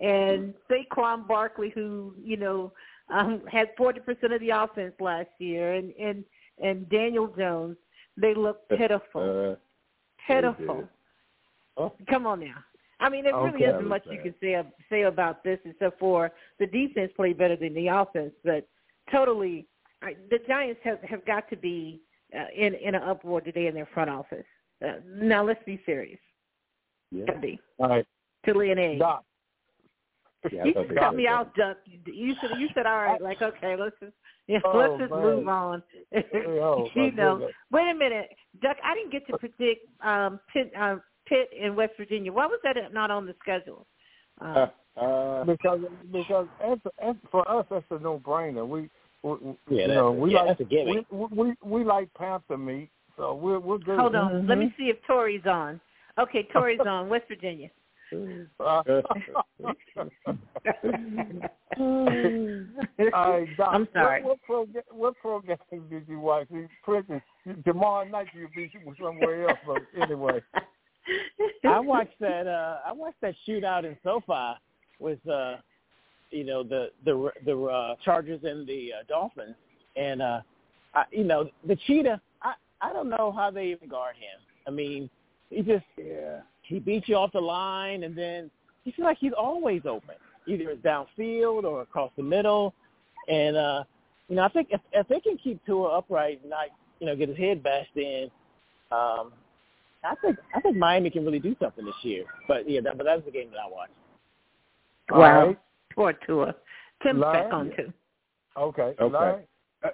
and Saquon Barkley, who you know um, had forty percent of the offense last year, and and and Daniel Jones. They look pitiful, Uh, pitiful. Oh. Come on now. I mean, there really Okay. isn't much you can say say about this except for the defense played better than the offense. But totally, I, the Giants have have got to be uh, in in an uproar today in their front office. Uh, now let's be serious. yeah. Gotta be All right, chili and egg. Doc. Yeah, I you thought just cut me better. out, Duck. You said you said all right. Like okay, let's just yeah, Oh, let's just man. move on. oh, you know, goodness. wait a minute, Duck. I didn't get to predict um, Pitt, uh, Pitt in West Virginia. Why was that not on the schedule? Um, Uh, because because as, as for us that's a no brainer. We, we Yeah, you know we yeah, like that's a given. we, we we like panther meat, so we're we're good. Hold on. Let Mm-hmm. me see if Tori's on. Okay, Tori's on. West Virginia. Uh, all right, Doc, I'm sorry. What, what, pro, what program did you watch? Princess, tomorrow night you'll be somewhere else, but anyway. I watched that. uh I watched that shootout in SoFi with, uh you know, the the the uh, Chargers and the uh, Dolphins, and uh I, you know, the cheetah. I I don't know how they even guard him. I mean, he just yeah. he beats you off the line, and then he feels like he's always open, either it's downfield or across the middle. And uh, you know, I think if if they can keep Tua upright and not you know get his head bashed in, um, I think I think Miami can really do something this year. But yeah, that, but that was the game that I watched. Wow. right. Poor Tua. Tim's Larry? back on too. Okay. Okay. Larry,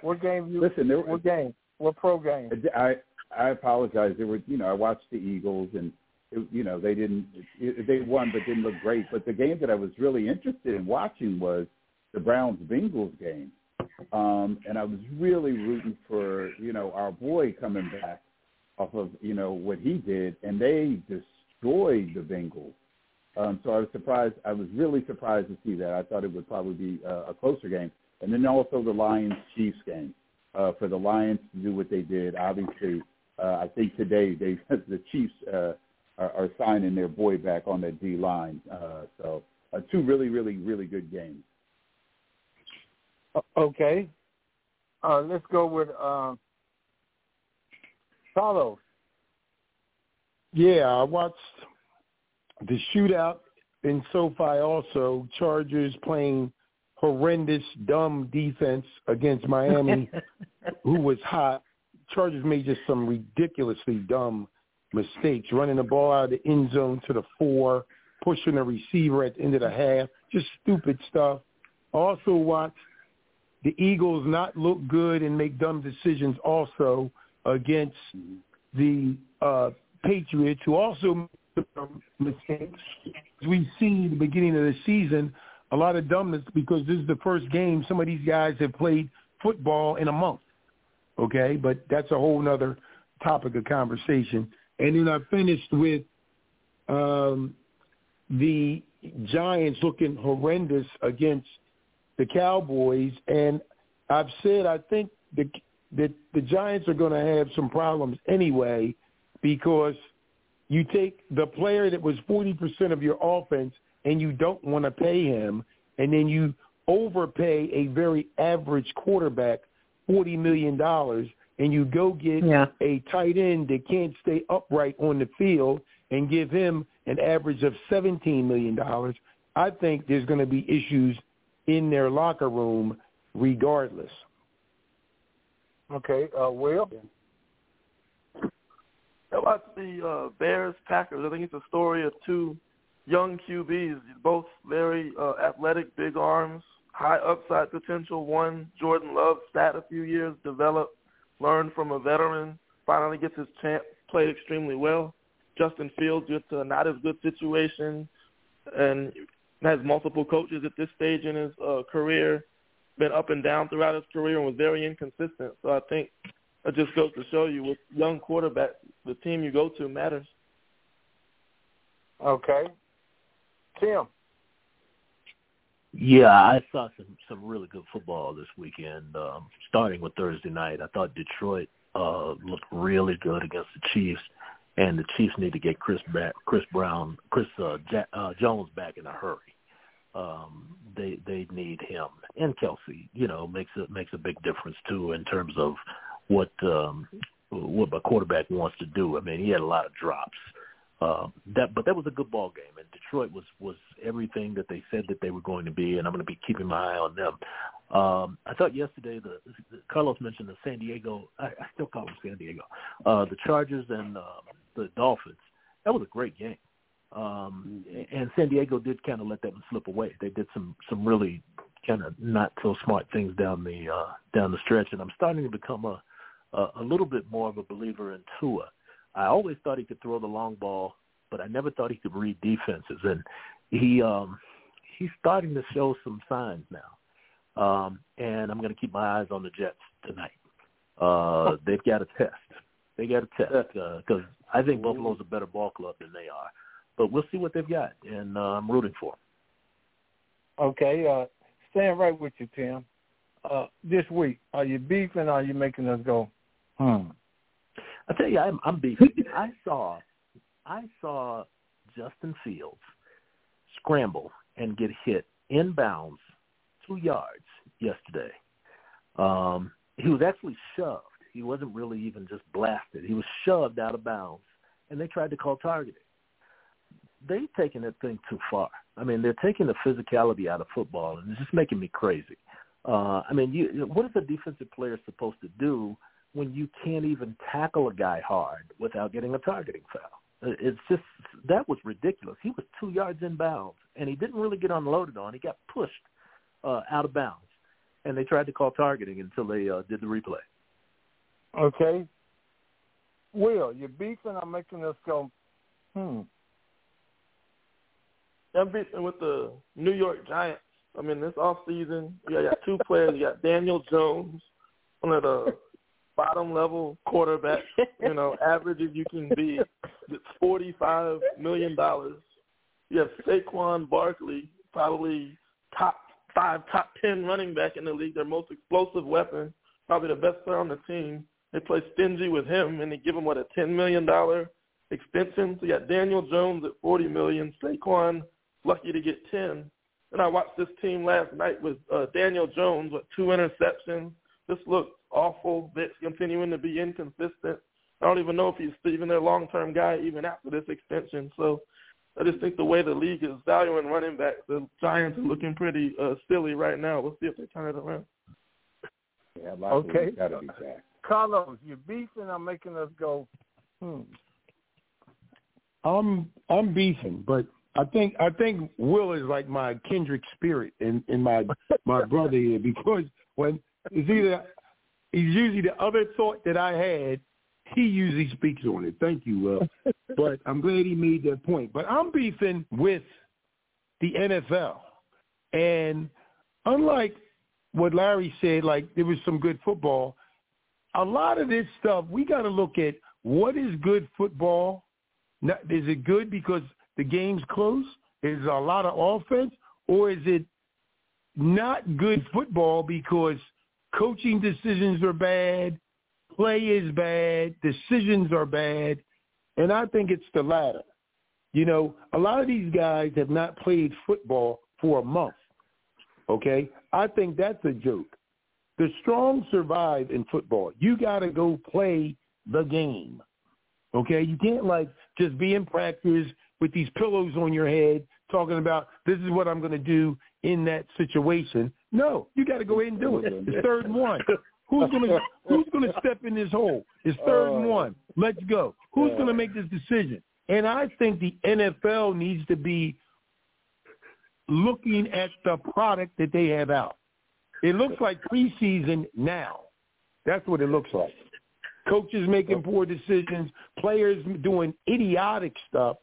what game you? Listen, there, What game? What pro game? I I apologize. There were, you know, I watched the Eagles, and it, you know they didn't, it, they won, but didn't look great. But the game that I was really interested in watching was the Browns Bengals game, um, and I was really rooting for, you know, our boy coming back off of, you know, what he did, and they destroyed the Bengals. Um, so I was surprised. I was really surprised to see that. I thought it would probably be a, a closer game. And then also the Lions Chiefs game. Uh, for the Lions to do what they did, obviously, uh, I think today they the Chiefs uh, are, are signing their boy back on that D line. Uh, so uh, two really, really, really good games. Okay, uh, let's go with uh, Carlos. Yeah, I watched the shootout in SoFi also. Chargers playing horrendous, dumb defense against Miami, who was hot. Chargers made just some ridiculously dumb mistakes, running the ball out of the end zone to the four, pushing the receiver at the end of the half, just stupid stuff. Also watched the Eagles not look good and make dumb decisions also against the uh, Patriots, who also mistakes. We see the beginning of the season a lot of dumbness because this is the first game some of these guys have played football in a month. Okay, but that's a whole other topic of conversation. And then I finished with um, the Giants looking horrendous against the Cowboys, and I've said I think the that the Giants are going to have some problems anyway because you take the player that was 40% of your offense and you don't want to pay him, and then you overpay a very average quarterback $40 million, and you go get yeah. a tight end that can't stay upright on the field and give him an average of $17 million, I think there's going to be issues in their locker room regardless. Okay, uh, Will? How about the uh, Bears Packers? I think it's a story of two young QBs, both very uh, athletic, big arms, high upside potential. One, Jordan Love, sat a few years, developed, learned from a veteran, finally gets his chance, played extremely well. Justin Fields gets a not as good situation and has multiple coaches at this stage in his uh, career, been up and down throughout his career and was very inconsistent. So I think it just goes to show you with young quarterbacks, the team you go to matters. Okay. Tim. Yeah, I saw some some really good football this weekend. Um, starting with Thursday night, I thought Detroit uh, looked really good against the Chiefs, and the Chiefs need to get Chris back, Chris Brown, Chris uh, ja- uh, Jones back in a hurry. Um, they they need him and Kelce. You know, makes a makes a big difference too in terms of what um, what a quarterback wants to do. I mean, he had a lot of drops. Uh, that, but that was a good ball game, and Detroit was was everything that they said that they were going to be, and I'm going to be keeping my eye on them. Um, I thought yesterday the, the Carlos mentioned the San Diego. I, I still call them San Diego. Uh, the Chargers and uh, the Dolphins. That was a great game, um, and San Diego did kind of let that one slip away. They did some some really kind of not so smart things down the uh, down the stretch, and I'm starting to become a a, a little bit more of a believer in Tua. I always thought he could throw the long ball, but I never thought he could read defenses, and he um, he's starting to show some signs now. Um, and I'm going to keep my eyes on the Jets tonight. Uh, they've got a test. They got a test because uh, I think Buffalo's a better ball club than they are. But we'll see what they've got, and uh, I'm rooting for them. Okay, uh, staying right with you, Tim. Uh, this week, are you beefing? Or are you making us go? Hmm. I tell you, I'm, I'm beefing. I saw, I saw Justin Fields scramble and get hit inbounds two yards yesterday. Um, he was actually shoved. He wasn't really even just blasted. He was shoved out of bounds, and they tried to call targeting. They've taken that thing too far. I mean, they're taking the physicality out of football, and it's just making me crazy. Uh, I mean, you, what is a defensive player supposed to do when you can't even tackle a guy hard without getting a targeting foul? It's just that was ridiculous. He was two yards in bounds, and he didn't really get unloaded on. He got pushed uh, out of bounds, and they tried to call targeting until they uh, did the replay. Okay. Will, you're beefing. I'm making us go. Hmm. I'm beefing with the New York Giants. I mean, this off season, you got two players. You got Daniel Jones, one of the bottom level quarterbacks. You know, average as you can be. It's forty five million dollars. You have Saquon Barkley, probably top five, top ten running back in the league. Their most explosive weapon, probably the best player on the team. They play stingy with him, and they give him what a ten million dollar extension. So you got Daniel Jones at forty million, Saquon lucky to get ten. And I watched this team last night with uh, Daniel Jones with two interceptions. This looks awful. It's continuing to be inconsistent. I don't even know if he's even their long-term guy even after this extension. So I just think the way the league is valuing running backs, the Giants are looking pretty uh, silly right now. We'll see if they turn it around. Yeah, okay. Got to be back. Carlos, you're beefing. I'm making us go. Hmm. I'm I'm beefing, but I think I think Will is like my kindred spirit in in my my brother here because when it's either he's usually the other thought that I had, he usually speaks on it. Thank you, but I'm glad he made that point. But I'm beefing with the NFL, and unlike what Larry said, like there was some good football. A lot of this stuff we got to look at what is good football. Is it good because the game's close? Is a lot of offense, or is it not good football because coaching decisions are bad, play is bad, decisions are bad, and I think it's the latter. You know, a lot of these guys have not played football for a month. Okay, I think that's a joke. The strong survive in football. You got to go play the game. Okay, you can't like just be in practice with these pillows on your head talking about this is what I'm going to do in that situation. No, you got to go ahead and do it. It's third and one. Who's going to Who's to step in this hole? It's third and one. Let's go. Who's going to make this decision? And I think the NFL needs to be looking at the product that they have out. It looks like preseason now. That's what it looks like. Coaches making poor decisions, players doing idiotic stuff.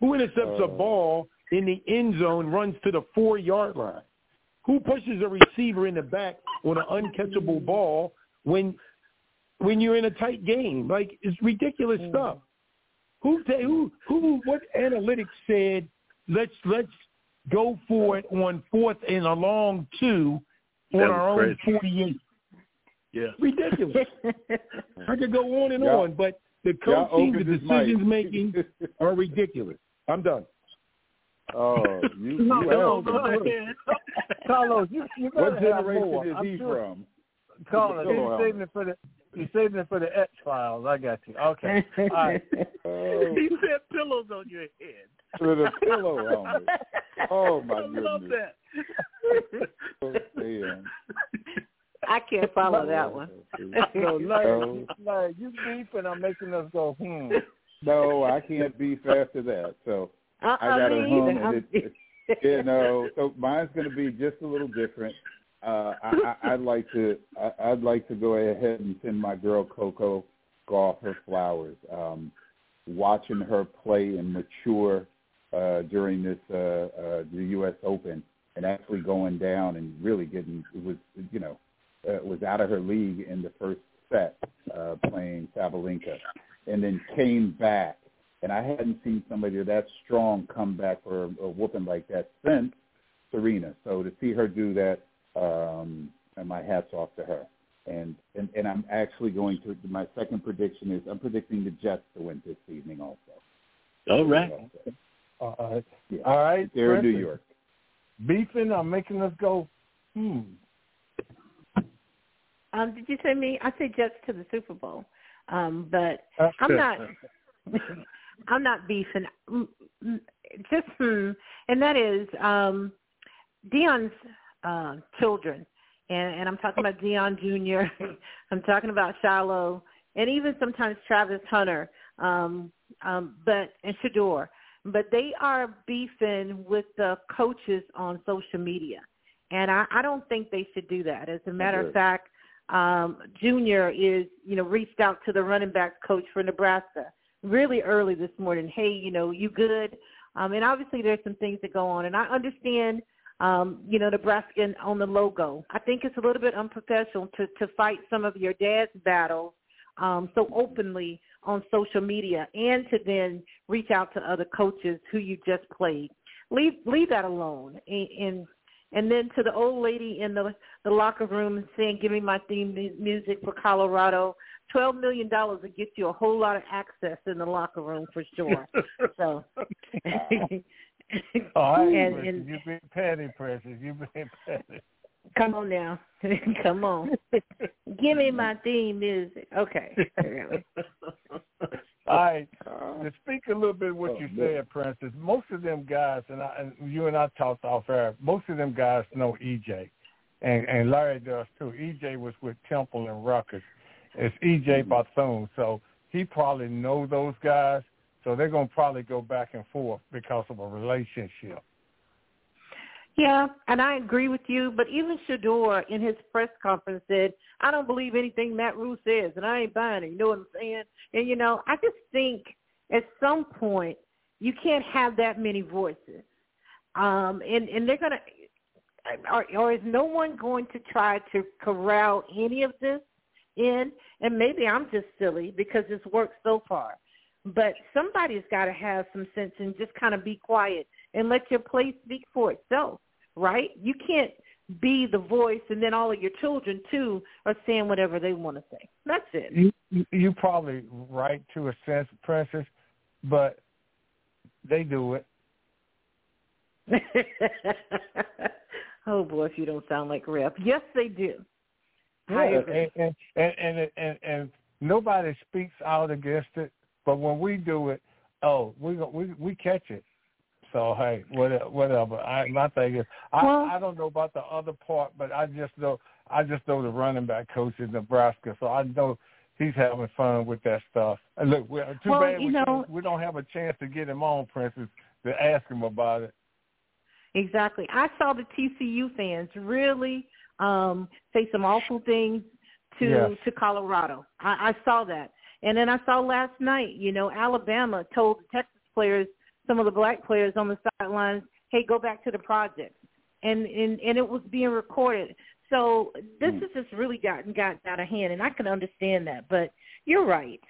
Who intercepts a ball in the end zone, runs to the four-yard line? Who pushes a receiver in the back on an uncatchable ball when when you're in a tight game? Like it's ridiculous hmm. stuff. Who who who? What analytics said? Let's let's go for it on fourth and a long two on our was own crazy. 48. Yeah. Ridiculous. I could go on and Y'all- on, but the y'all coaching, the opened mic. decisions making are ridiculous. I'm done. Oh, you, No, you no, have- go ahead. Carlos, you you gotta What have generation more. is I'm he sure- from? Carlos, Go you're on. saving it for the you're saving it for the X files. I got you. Okay. All right. Oh, He said pillows on your head. with a pillow on it. Oh my I love goodness. that. Oh, man. I can't follow that one. No, Larry, Oh. you- Larry, you beefing. I'm making us go. Hmm. No, I can't beef after that. So Uh-uh, I got a me hum. and I'm- it- you know, so mine's going to be just a little different. Uh, I, I, I'd like to, I, I'd like to go ahead and send my girl Coco Gauff her flowers. Um, watching her play and mature uh, during this uh, uh, the U.S. Open and actually going down and really getting it was you know uh, was out of her league in the first set uh, playing Sabalenka, and then came back. And I hadn't seen somebody that strong come back for a, a whooping like that since Serena. So to see her do that, um, and my hats off to her. And, and and I'm actually going to my second prediction is I'm predicting the Jets to win this evening also. All right. All right. Yeah. All right. They're in New York. Beefing. I'm making us go. Hmm. Um, did you say me? I say Jets to the Super Bowl, um, but I'm not. I'm not beefing. Just hmm, and that is um, Deion's uh, children, and, and I'm talking about Deion Jr. I'm talking about Shilo, and even sometimes Travis Hunter, um, um, but and Shedeur. But they are beefing with the coaches on social media, and I, I don't think they should do that. As a matter of fact, um, Jr. is, you know, reached out to the running back coach for Nebraska really early this morning. Hey, you know, you good? Um, and obviously there's some things that go on, and I understand, um, you know, Nebraska on the logo. I think it's a little bit unprofessional to to fight some of your dad's battles um, so openly on social media, and to then reach out to other coaches who you just played. Leave leave that alone, and, and and then to the old lady in the the locker room saying, "Give me my theme music for Colorado." Twelve million dollars would get you a whole lot of access in the locker room for sure. so. oh, and, and, you've been petty, Precious. You've been petty. Come on now. Come on. Give me my theme music. Okay. All right. Uh-huh. To speak a little bit of what oh, you said, Princess, most of them guys, and, I, and you and I talked off air, most of them guys know EJ. And, and Larry does too. EJ was with Temple and Rutgers. It's EJ Barthel. So he probably know those guys. So they're going to probably go back and forth because of a relationship. Yeah, and I agree with you. But even Shedeur in his press conference said, "I don't believe anything Matt Rhule says, and I ain't buying it." You know what I'm saying? And you know, I just think at some point you can't have that many voices, um, and and they're gonna, or, or is no one going to try to corral any of this in? And maybe I'm just silly because it's worked so far. But somebody's got to have some sense and just kind of be quiet and let your play speak for itself, right? You can't be the voice and then all of your children too are saying whatever they want to say. That's it. You you probably right to a sense, Princess, but they do it. oh boy, if you don't sound like Rep. Yes, they do. Yeah, and, and, and and nobody speaks out against it, but when we do it, oh, we we we catch it. So hey, whatever. I, my thing is, I, I don't know about the other part, but I just know I just know the running back coach in Nebraska, so I know he's having fun with that stuff. And look, we're, too well, bad we, know, we don't have a chance to get him on, Princess, to ask him about it. Exactly. I saw the TCU fans really um say some awful things to yes. to Colorado. I, I saw that. And then I saw last night, you know, Alabama told the Texas players some of the black players on the sidelines, "Hey, go back to the project," and and and it was being recorded. So this mm. has just really gotten gotten out of hand, and I can understand that. But you're right.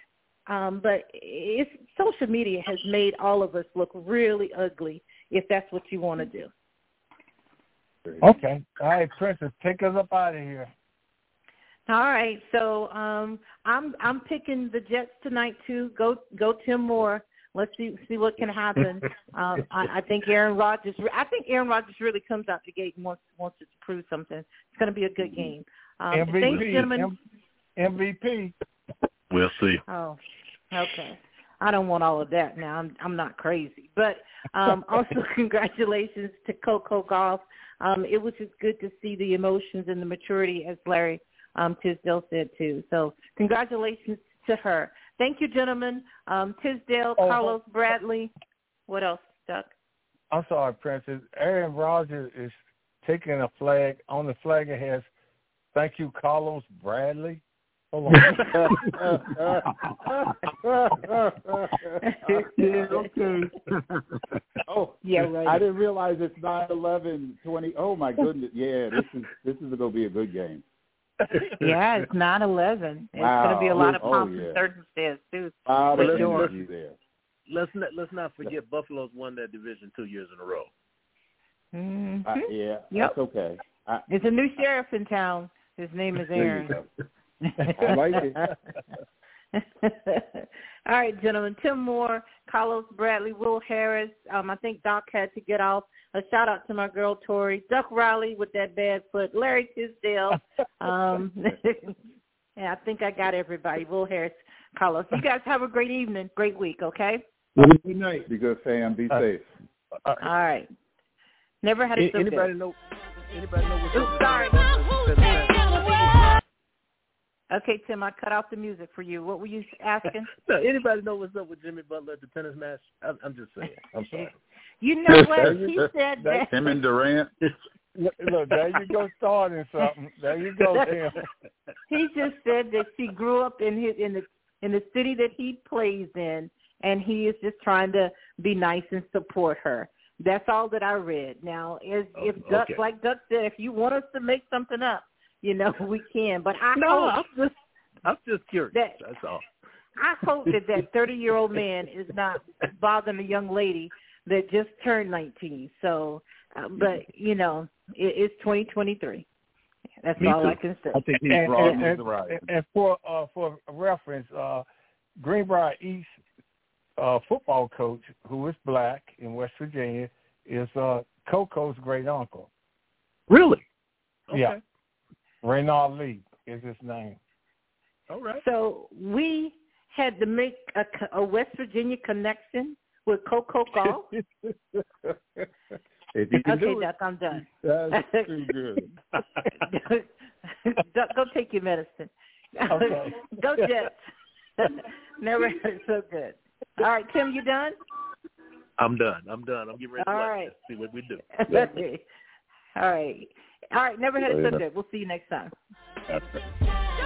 Um, but it's social media has made all of us look really ugly if that's what you want to do. Okay. All right, Princess, take us up out of here. All right. So um, I'm I'm picking the Jets tonight too. Go go Tim Moore. Let's see see what can happen. um, I, I think Aaron Rodgers. I think Aaron Rodgers really comes out the gate and wants wants to prove something. It's going to be a good game. Um, MVP, thanks, gentlemen. M- MVP. We'll see. Oh, okay. I don't want all of that now. I'm I'm not crazy, but um, also congratulations to Coco Gauff. Um, it was just good to see the emotions and the maturity, as Larry um, Tisdale said too. So congratulations to her. Thank you, gentlemen. Um, Tisdale, oh, Carlos Bradley. What else, Doug? I'm sorry, Princess. Aaron Rodgers is taking a flag. On the flag it has, thank you, Carlos Bradley. Hold on. yeah, okay. oh, yeah, right. I didn't realize it's nine eleven twenty. Oh my goodness. Yeah, this is this is going to be a good game yeah, it's nine eleven. It's wow. going to be a lot of oh, pomp yeah. and circumstance too. Wow, let's, sure. let's, let's not let's not forget Buffalo's won that division two years in a row. Mm-hmm. Uh, yeah, yep. that's okay. I, There's a new sheriff in town. His name is Aaron. I like it. All right, gentlemen. Tim Moore, Carlos Bradley, Will Harris. Um, I think Doc had to get off. A shout out to my girl Tori, Duck Riley with that bad foot, Larry Tisdale. Um, yeah, I think I got everybody. Will Harris, Carlos. You guys have a great evening, great week. Okay. Good night. Be good, Sam. Be uh, safe. Uh, All right. Never had a so anybody good. know? Anybody know what's Oops, sorry. Okay, Tim, I cut off the music for you. What were you asking? no, anybody know what's up with Jimmy Butler at the tennis match? I'm, I'm just saying. I'm sorry. You know what? He said that. Him and Durant. look, look, there you go, starting something. There you go, Tim. He just said that she grew up in his in the in the city that he plays in, and he is just trying to be nice and support her. That's all that I read. Now, is Oh, if Duck, okay. like Duck said, if you want us to make something up, you know, we can. But I No, hope I'm just I'm just curious. That- That's all. I hope that that 30 year old man is not bothering a young lady that just turned 19. So, uh, but you know, it, it's 2023. That's Me all too. I can say. I think he's and, wrong. and, He's and, right. and for uh, for reference, uh, Greenbrier East uh, football coach, who is black in West Virginia, is uh, Coco's great uncle. Really? Okay. Yeah. Reynald Lee is his name. All right. So we had to make a, a West Virginia connection with Coco Gauff. If you can okay, do it, Duck, I'm done. that's too good. Duck, go take your medicine. Okay. go Jets. Never had it so good. All right, Tim, you done? I'm done. I'm done. I'm getting ready to All watch right. see what we do. All right. All right. Never had Later. good. We'll see you next time. That's it.